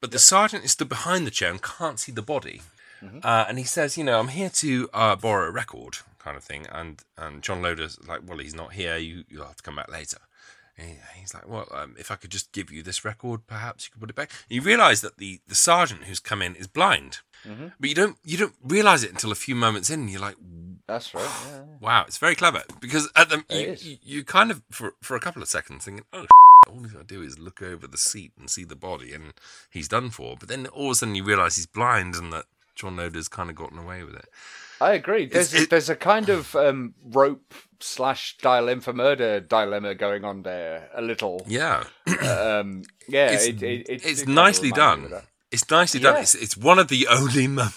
But the sergeant is stood behind the chair and can't see the body. Uh, and he says, you know, I'm here to uh, borrow a record, kind of thing. And and John Loder's like, well, he's not here. You you'll have to come back later. And he's like, well, um, if I could just give you this record, perhaps you could put it back. And you realise that the the sergeant who's come in is blind, but you don't you don't realise it until a few moments in. And you're like, That's right. Yeah. wow, it's very clever because at the you, you, you kind of for for a couple of seconds thinking, oh. All he's got to do is look over the seat and see the body, and he's done for. But then all of a sudden you realise he's blind and that John Loder's kind of gotten away with it. I agree. There's it- there's a kind of um, rope slash Dial M for murder dilemma going on there a little. Yeah, Um, yeah, it's, it, it, it it's nicely done. It's nicely done. Yeah. It's, it's one of the only mo-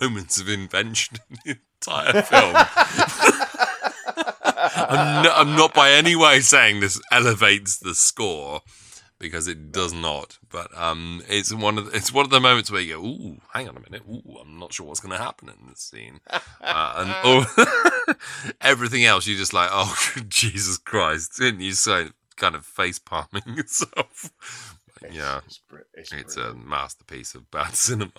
moments of invention in the entire film. I'm, no, I'm not by any way saying this elevates the score because it does not. But um, it's one of the, it's one of the moments where you go, "Ooh, hang on a minute. Ooh, I'm not sure what's going to happen in this scene." Uh, and everything else, you're just like, "Oh, Jesus Christ!" And you so kind of face palming yourself. Yeah, It's, br- it's, it's a masterpiece of bad cinema.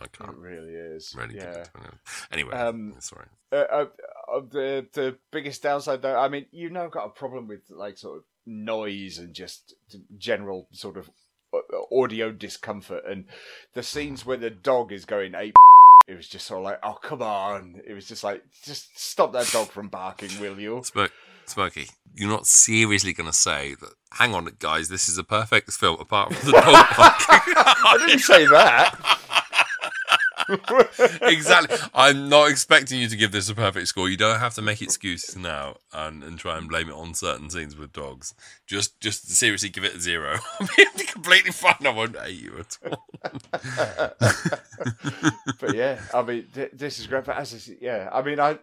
I It can't really is. really yeah. it it. Anyway, Um, sorry. Uh, uh, uh, the the biggest downside though, I mean, you've now got a problem with like sort of noise and just general sort of uh, audio discomfort, and the scenes where the dog is going ape. It was just sort of like, oh come on! It was just like, just stop that dog from barking, will you? Smokey, you're not seriously going to say that, hang on, guys, this is a perfect film apart from the dog. I didn't say that. exactly. I'm not expecting you to give this a perfect score. You don't have to make excuses now and, and try and blame it on certain scenes with dogs. Just just seriously give it a zero. I'll be completely fine. I won't hate you at all. but yeah, I mean, th- this is great. But as I, yeah, I mean, I,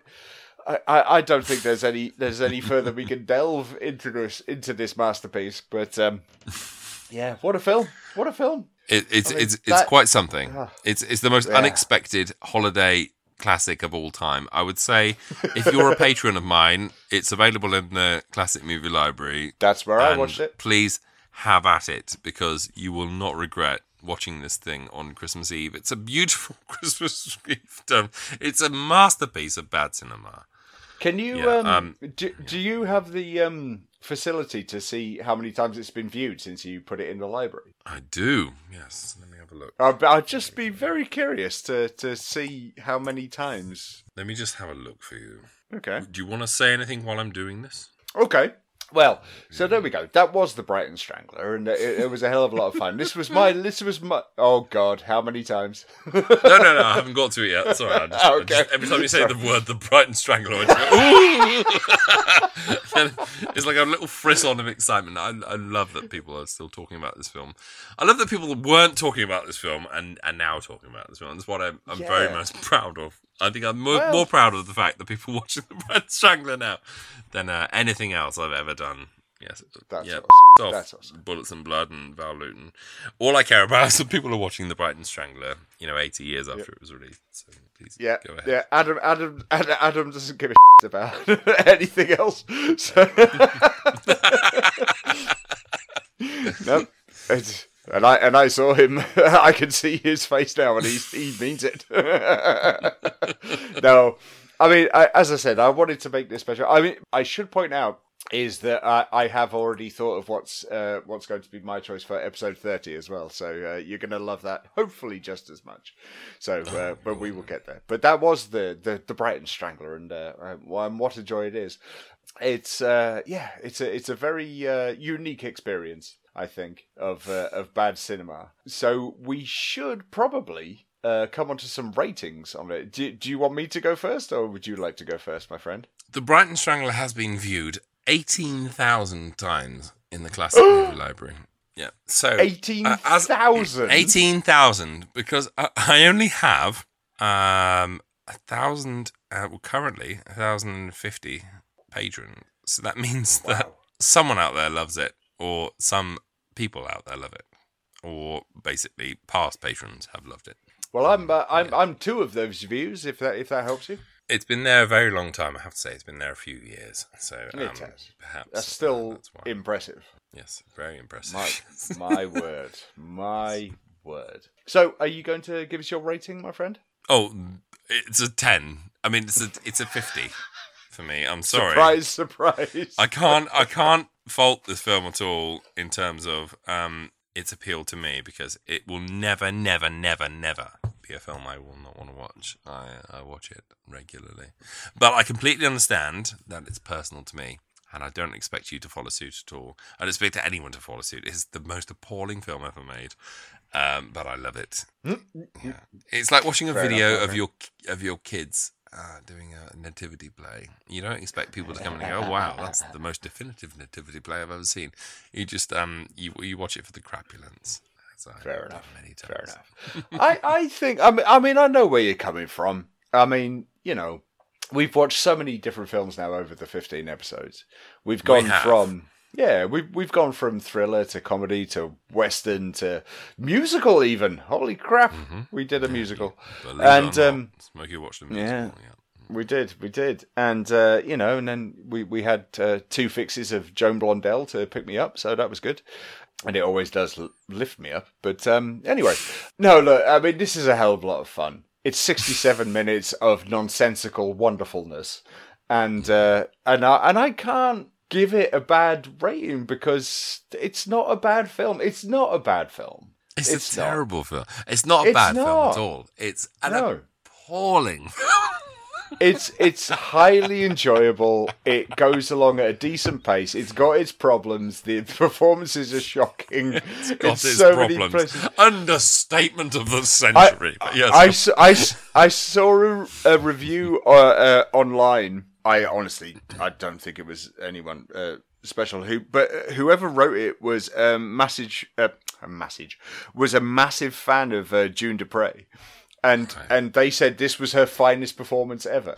I, I, I don't think there's any there's any further we can delve into this into this masterpiece. But um, yeah, what a film! What a film! It, it's I mean, it's it's quite something. Ah. It's it's the most Yeah. unexpected holiday classic of all time. I would say if you're a patron of mine, it's available in the classic movie library. That's where I and watched it. Please have at it because you will not regret watching this thing on Christmas Eve. It's a beautiful Christmas Eve film. It's a masterpiece of bad cinema. Can you Yeah, um, um, do, do you have the um facility to see how many times it's been viewed since you put it in the library? I do. Yes. Let me have a look. I'd, I'd just be very curious to to see how many times. Let me just have a look for you. Okay. Do you want to say anything while I'm doing this? Okay. Well, so there we go. That was the Brighton Strangler, and it, it was a hell of a lot of fun. This was my. This was my. Oh God, how many times? No, no, no. I haven't got to it yet. Sorry. I just, I Okay. just- every time you say the word "the Brighton Strangler," I just go, ooh. It's like a little frisson of excitement. I, I love that people are still talking about this film. I love that people weren't talking about this film and are now talking about this film. That's what I'm, I'm very most proud of. I think I'm more, Well- more proud of the fact that people watching the Brighton Strangler now than uh, anything else I've ever done. Yes, That's yeah, awesome. off That's awesome. Bullets and Blood and Val Lewton. All I care about is that people are watching The Brighton Strangler, you know, 80 years after it was released. So please Yeah, go ahead. yeah. Adam, Adam, Adam, Adam doesn't give a shit about anything else. So, no, it's, and I and I saw him. I can see his face now, and he's, he means it. no, I mean, I, as I said, I wanted to make this special. I mean, I should point out is that I, I have already thought of what's uh, what's going to be my choice for episode thirty as well. So uh, you're going to love that, hopefully just as much. So, uh, but we will get there. But that was the the, the Brighton Strangler, and uh, uh, and what a joy it is. It's uh, yeah, it's a it's a very uh, unique experience, I think, of uh, of bad cinema. So we should probably. Uh, come on to some ratings on it. Do, do you want me to go first, or would you like to go first, my friend? The Brighton Strangler has been viewed 18,000 times in the classic movie library. Yeah. So Eighteen uh, as- thousand. 18,000 because I, I only have um a thousand uh, well currently a thousand and fifty patrons so that means that someone out there loves it or some people out there love it or basically past patrons have loved it Well, I'm uh, I'm I'm two of those views. If that if that helps you, it's been there a very long time i have to say it's been there a few years so um, It has. perhaps that's uh, still that's impressive. yes very impressive My my word, my word. So, are you going to give us your rating, my friend? oh it's a 10 i mean it's a it's a 50 for me i'm sorry Surprise, surprise. I can't I can't fault this film at all in terms of um its appeal to me because it will never, never, never, never be a film I will not want to watch. I I watch it regularly, but I completely understand that it's personal to me. And I don't expect you to follow suit at all. I don't expect anyone to follow suit. It's the most appalling film ever made, um, but I love it. Yeah. It's like watching a Fair video enough, of your of your kids uh, doing a nativity play. You don't expect people to come in and go, "Oh wow, that's the most definitive nativity play I've ever seen." You just um you you watch it for the crapulence. So Fair enough. Many times. Fair enough. I, I think I mean, I mean I know where you're coming from. I mean, you know, we've watched so many different films now over the 15 episodes. We've gone have. from yeah, we've we've gone from thriller to comedy to western to musical even. Holy crap. We did a musical. Believe And, it or not, um, Smokey watched them. yeah. Yeah. We did, we did, and uh, you know, and then we we had uh, two fixes of Joan Blondell to pick me up, so that was good, and it always does lift me up. But um, anyway, no, look, I mean, this is a hell of a lot of fun. It's sixty-seven minutes of nonsensical wonderfulness, and uh, and I, and I can't give it a bad rating because it's not a bad film. It's not a bad film. It's, It's a not. terrible film. It's not a It's bad film at all. It's an No. appalling. it's it's highly enjoyable. It goes along at a decent pace. It's got its problems. The performances are shocking. It's got its so many problems. Understatement of the I, century. but yes, I saw a, a review uh, uh, online. I honestly, I don't think it was anyone uh, special who, but whoever wrote it was um, message, uh, a message was a massive fan of uh, June Duprez, and Okay. and they said this was her finest performance ever,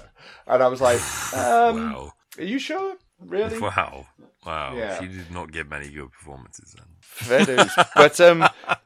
and I was like, um, wow. "Are you sure? Really?" Wow. Wow. Yeah. She did not get many good performances then. Fair dues. but um,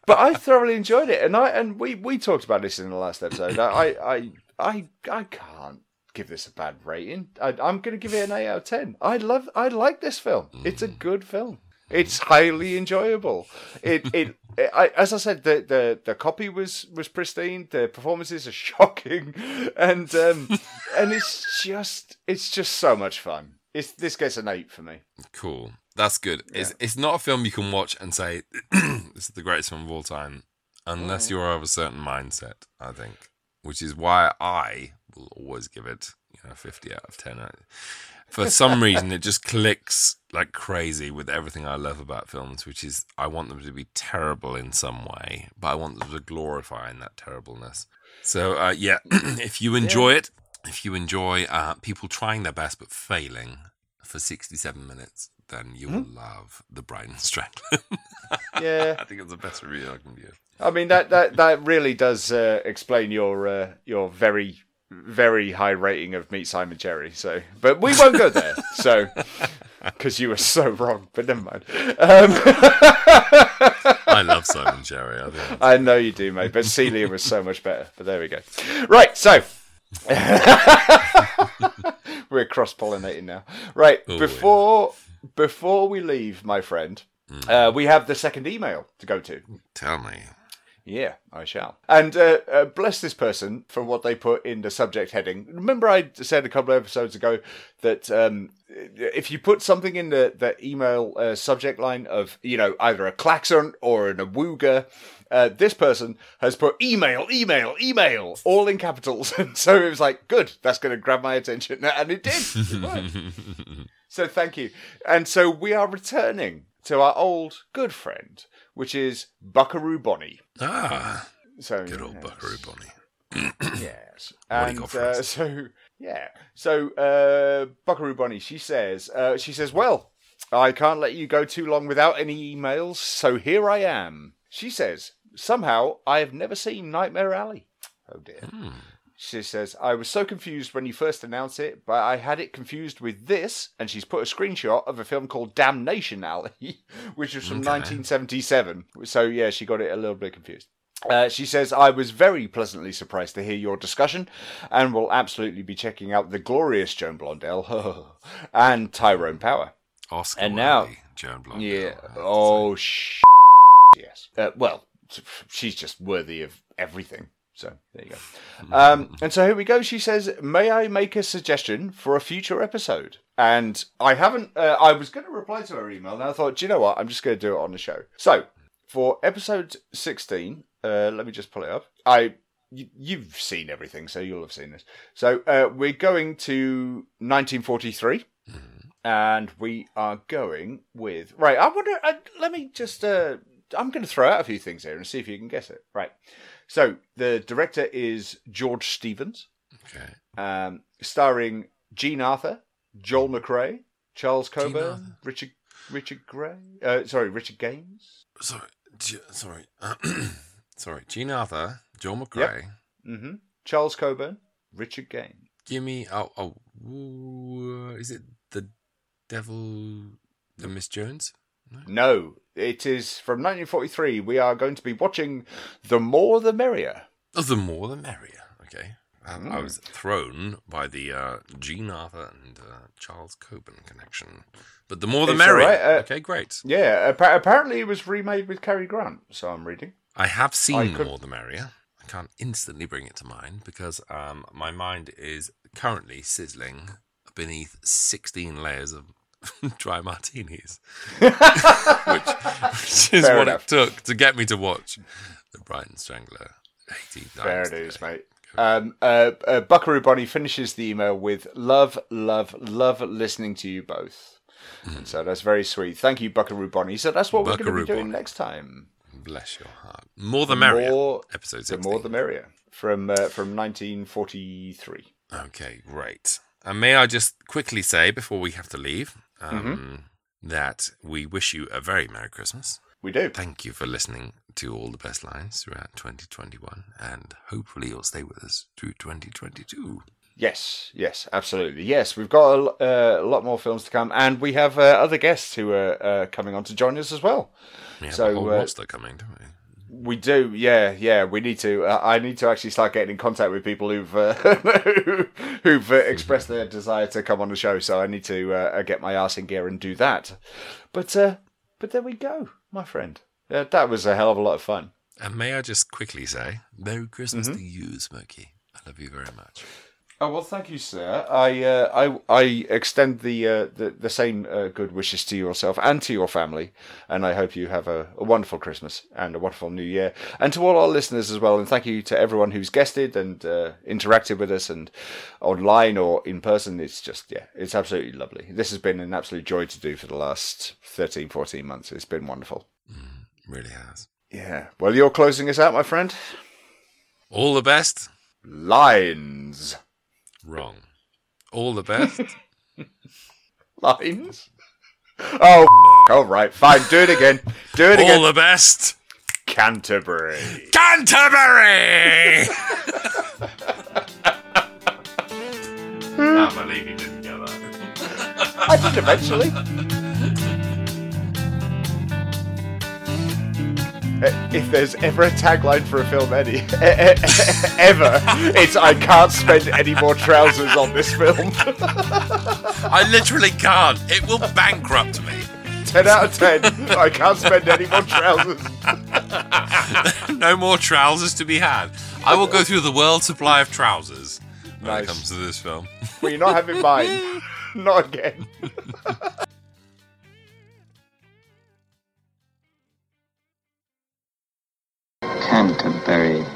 but I thoroughly enjoyed it, and I and we we talked about this in the last episode. I I I I can't give this a bad rating. I, I'm going to give it an eight out of ten. I love I like this film. It's a good film. It's highly enjoyable. It it. I, as I said, the, the, the copy was, was pristine. The performances are shocking, and um, and it's just it's just so much fun. It's this gets an eight for me. Cool. That's good. It's it's not a film you can watch and say this is the greatest film of all time, unless you're of a certain mindset. I think, which is why I will always give it you know fifty out of ten. For some reason, it just clicks like crazy with everything I love about films, which is I want them to be terrible in some way, but I want them to glorify in that terribleness. So uh, yeah, if you enjoy it, if you enjoy uh, people trying their best but failing for 67 minutes, then you will love The Brighton Strangler. Yeah, I think it's the best review I can give. I mean that that that really does uh, explain your uh, your very very high rating of Meet Simon Cherry. So, but we won't go there. So, because you were so wrong. But never mind. Um, I love Simon Cherry. I I know you do, mate. But Celia was so much better. But there we go. Right. So. We're cross pollinating now. Right. Oh, before before we leave, my friend, uh, we have the second email to go to. tell me. Yeah, I shall. And uh, uh, bless this person for what they put in the subject heading. Remember, I said a couple of episodes ago that um, if you put something in the, the email uh, subject line of, you know, either a klaxon or an awooga, uh, this person has put email, email, email, all in capitals. And so it was like, good, that's going to grab my attention. And it did. It. So thank you. And so we are returning to our old good friend, which is Buckaroo Bonnie. Ah, So good old yes. Buckaroo Bonnie. Yes. And uh, so yeah. So uh, Buckaroo Bonnie, she says, uh, she says, well, I can't let you go too long without any emails, so here I am. She says, somehow I have never seen Nightmare Alley. Oh dear. Hmm. She says, I was so confused when you first announced it, but I had it confused with this. And she's put a screenshot of a film called Damnation Alley, which was from Okay. 1977. So, yeah, she got it a little bit confused. Uh, she says, I was very pleasantly surprised to hear your discussion and will absolutely be checking out the glorious Joan Blondell and Tyrone Power. Oscar And now- Joan Blondell. Yeah. I have to say. Oh, sh. Yes. Uh, well, she's just worthy of everything. So there you go. Um, and so here we go. She says, "May I make a suggestion for a future episode?" And I haven't. Uh, I was going to reply to her email, and I thought, do you know what? I'm just going to do it on the show. So for episode 16, uh, let me just pull it up. I. You, you've seen everything, so you'll have seen this. So uh, we're going to 1943 and we are going with right. I wonder. Uh, let me just. Uh, I'm going to throw out a few things here and see if you can guess it. Right. So the director is George Stevens, Okay. um, starring Jean Arthur, Joel McCrea, Charles Coburn, Richard Richard Gray. Uh, sorry, Richard Gaines. Sorry. G- sorry. sorry. Jean Arthur, Joel McCrea. hmm Charles Coburn, Richard Gaines. Give me. Oh, oh. is it the Devil, the Miss Jones? No, it is from 1943. We are going to be watching The More the Merrier. Oh, the more the merrier. Okay. Um, I Hmm. was thrown by the uh, Jean Arthur and uh, Charles Coburn connection. But the more the It's merrier. right, uh, okay, great. Yeah, appa- apparently it was remade with Cary Grant. So I'm reading. I have seen I could- more the merrier. I can't instantly bring it to mind because um, my mind is currently sizzling beneath 16 layers of dry martinis, which, which is Fair what enough. it took to get me to watch The Brighton Strangler 18 times. Fair it mate. Um, uh, uh, Buckaroo Bonnie finishes the email with love, love, love listening to you both. And so that's very sweet. Thank you, Buckaroo Bonnie. So that's what we're going to be doing Bonnie. next time. Bless your heart. More the merrier. More, Episode the more the merrier. From uh, from 1943. Okay, great. And may I just quickly say before we have to leave um, Mm-hmm. that we wish you a very Merry Christmas. We do. Thank you for listening to all the best lines throughout 2021, and hopefully you'll stay with us through 2022. Yes, yes, absolutely. Yes, we've got a, uh, a lot more films to come, and we have uh, other guests who are uh, coming on to join us as well. We have So, a whole uh, coming, don't we? We do, yeah, yeah. We need to. Uh, I need to actually start getting in contact with people who've uh, who've uh, expressed their desire to come on the show. So I need to uh, get my ass in gear and do that. But uh, but there we go, my friend. Uh, that was a hell of a lot of fun. And may I just quickly say, Merry Christmas Mm-hmm. to you, Smokey. I love you very much. Oh well, thank you, sir. I uh, I I extend the uh, the the same uh, good wishes to yourself and to your family, and I hope you have a, a wonderful Christmas and a wonderful New Year, and to all our listeners as well. And thank you to everyone who's guested and uh, interacted with us, and online or in person. It's just yeah, it's absolutely lovely. This has been an absolute joy to do for the last 13, 14 months. It's been wonderful. Really has. Yeah. Well, you're closing us out, my friend. All the best. Lines. Wrong. All the best. Lines. Oh, all oh, right, fine. Do it again. Do it again. All the best. Canterbury. Canterbury! Can't believe you didn't get that. I did eventually. Eh, if there's ever a tagline for a film, any eh, eh, ever, it's "I can't spend any more trousers on this film." I literally can't. It will bankrupt me. ten out of ten. I can't spend any more trousers. no more trousers to be had. I will go through the world supply of trousers when Nice. it comes to this film. Well, you're not having mine. Not again. Canterbury.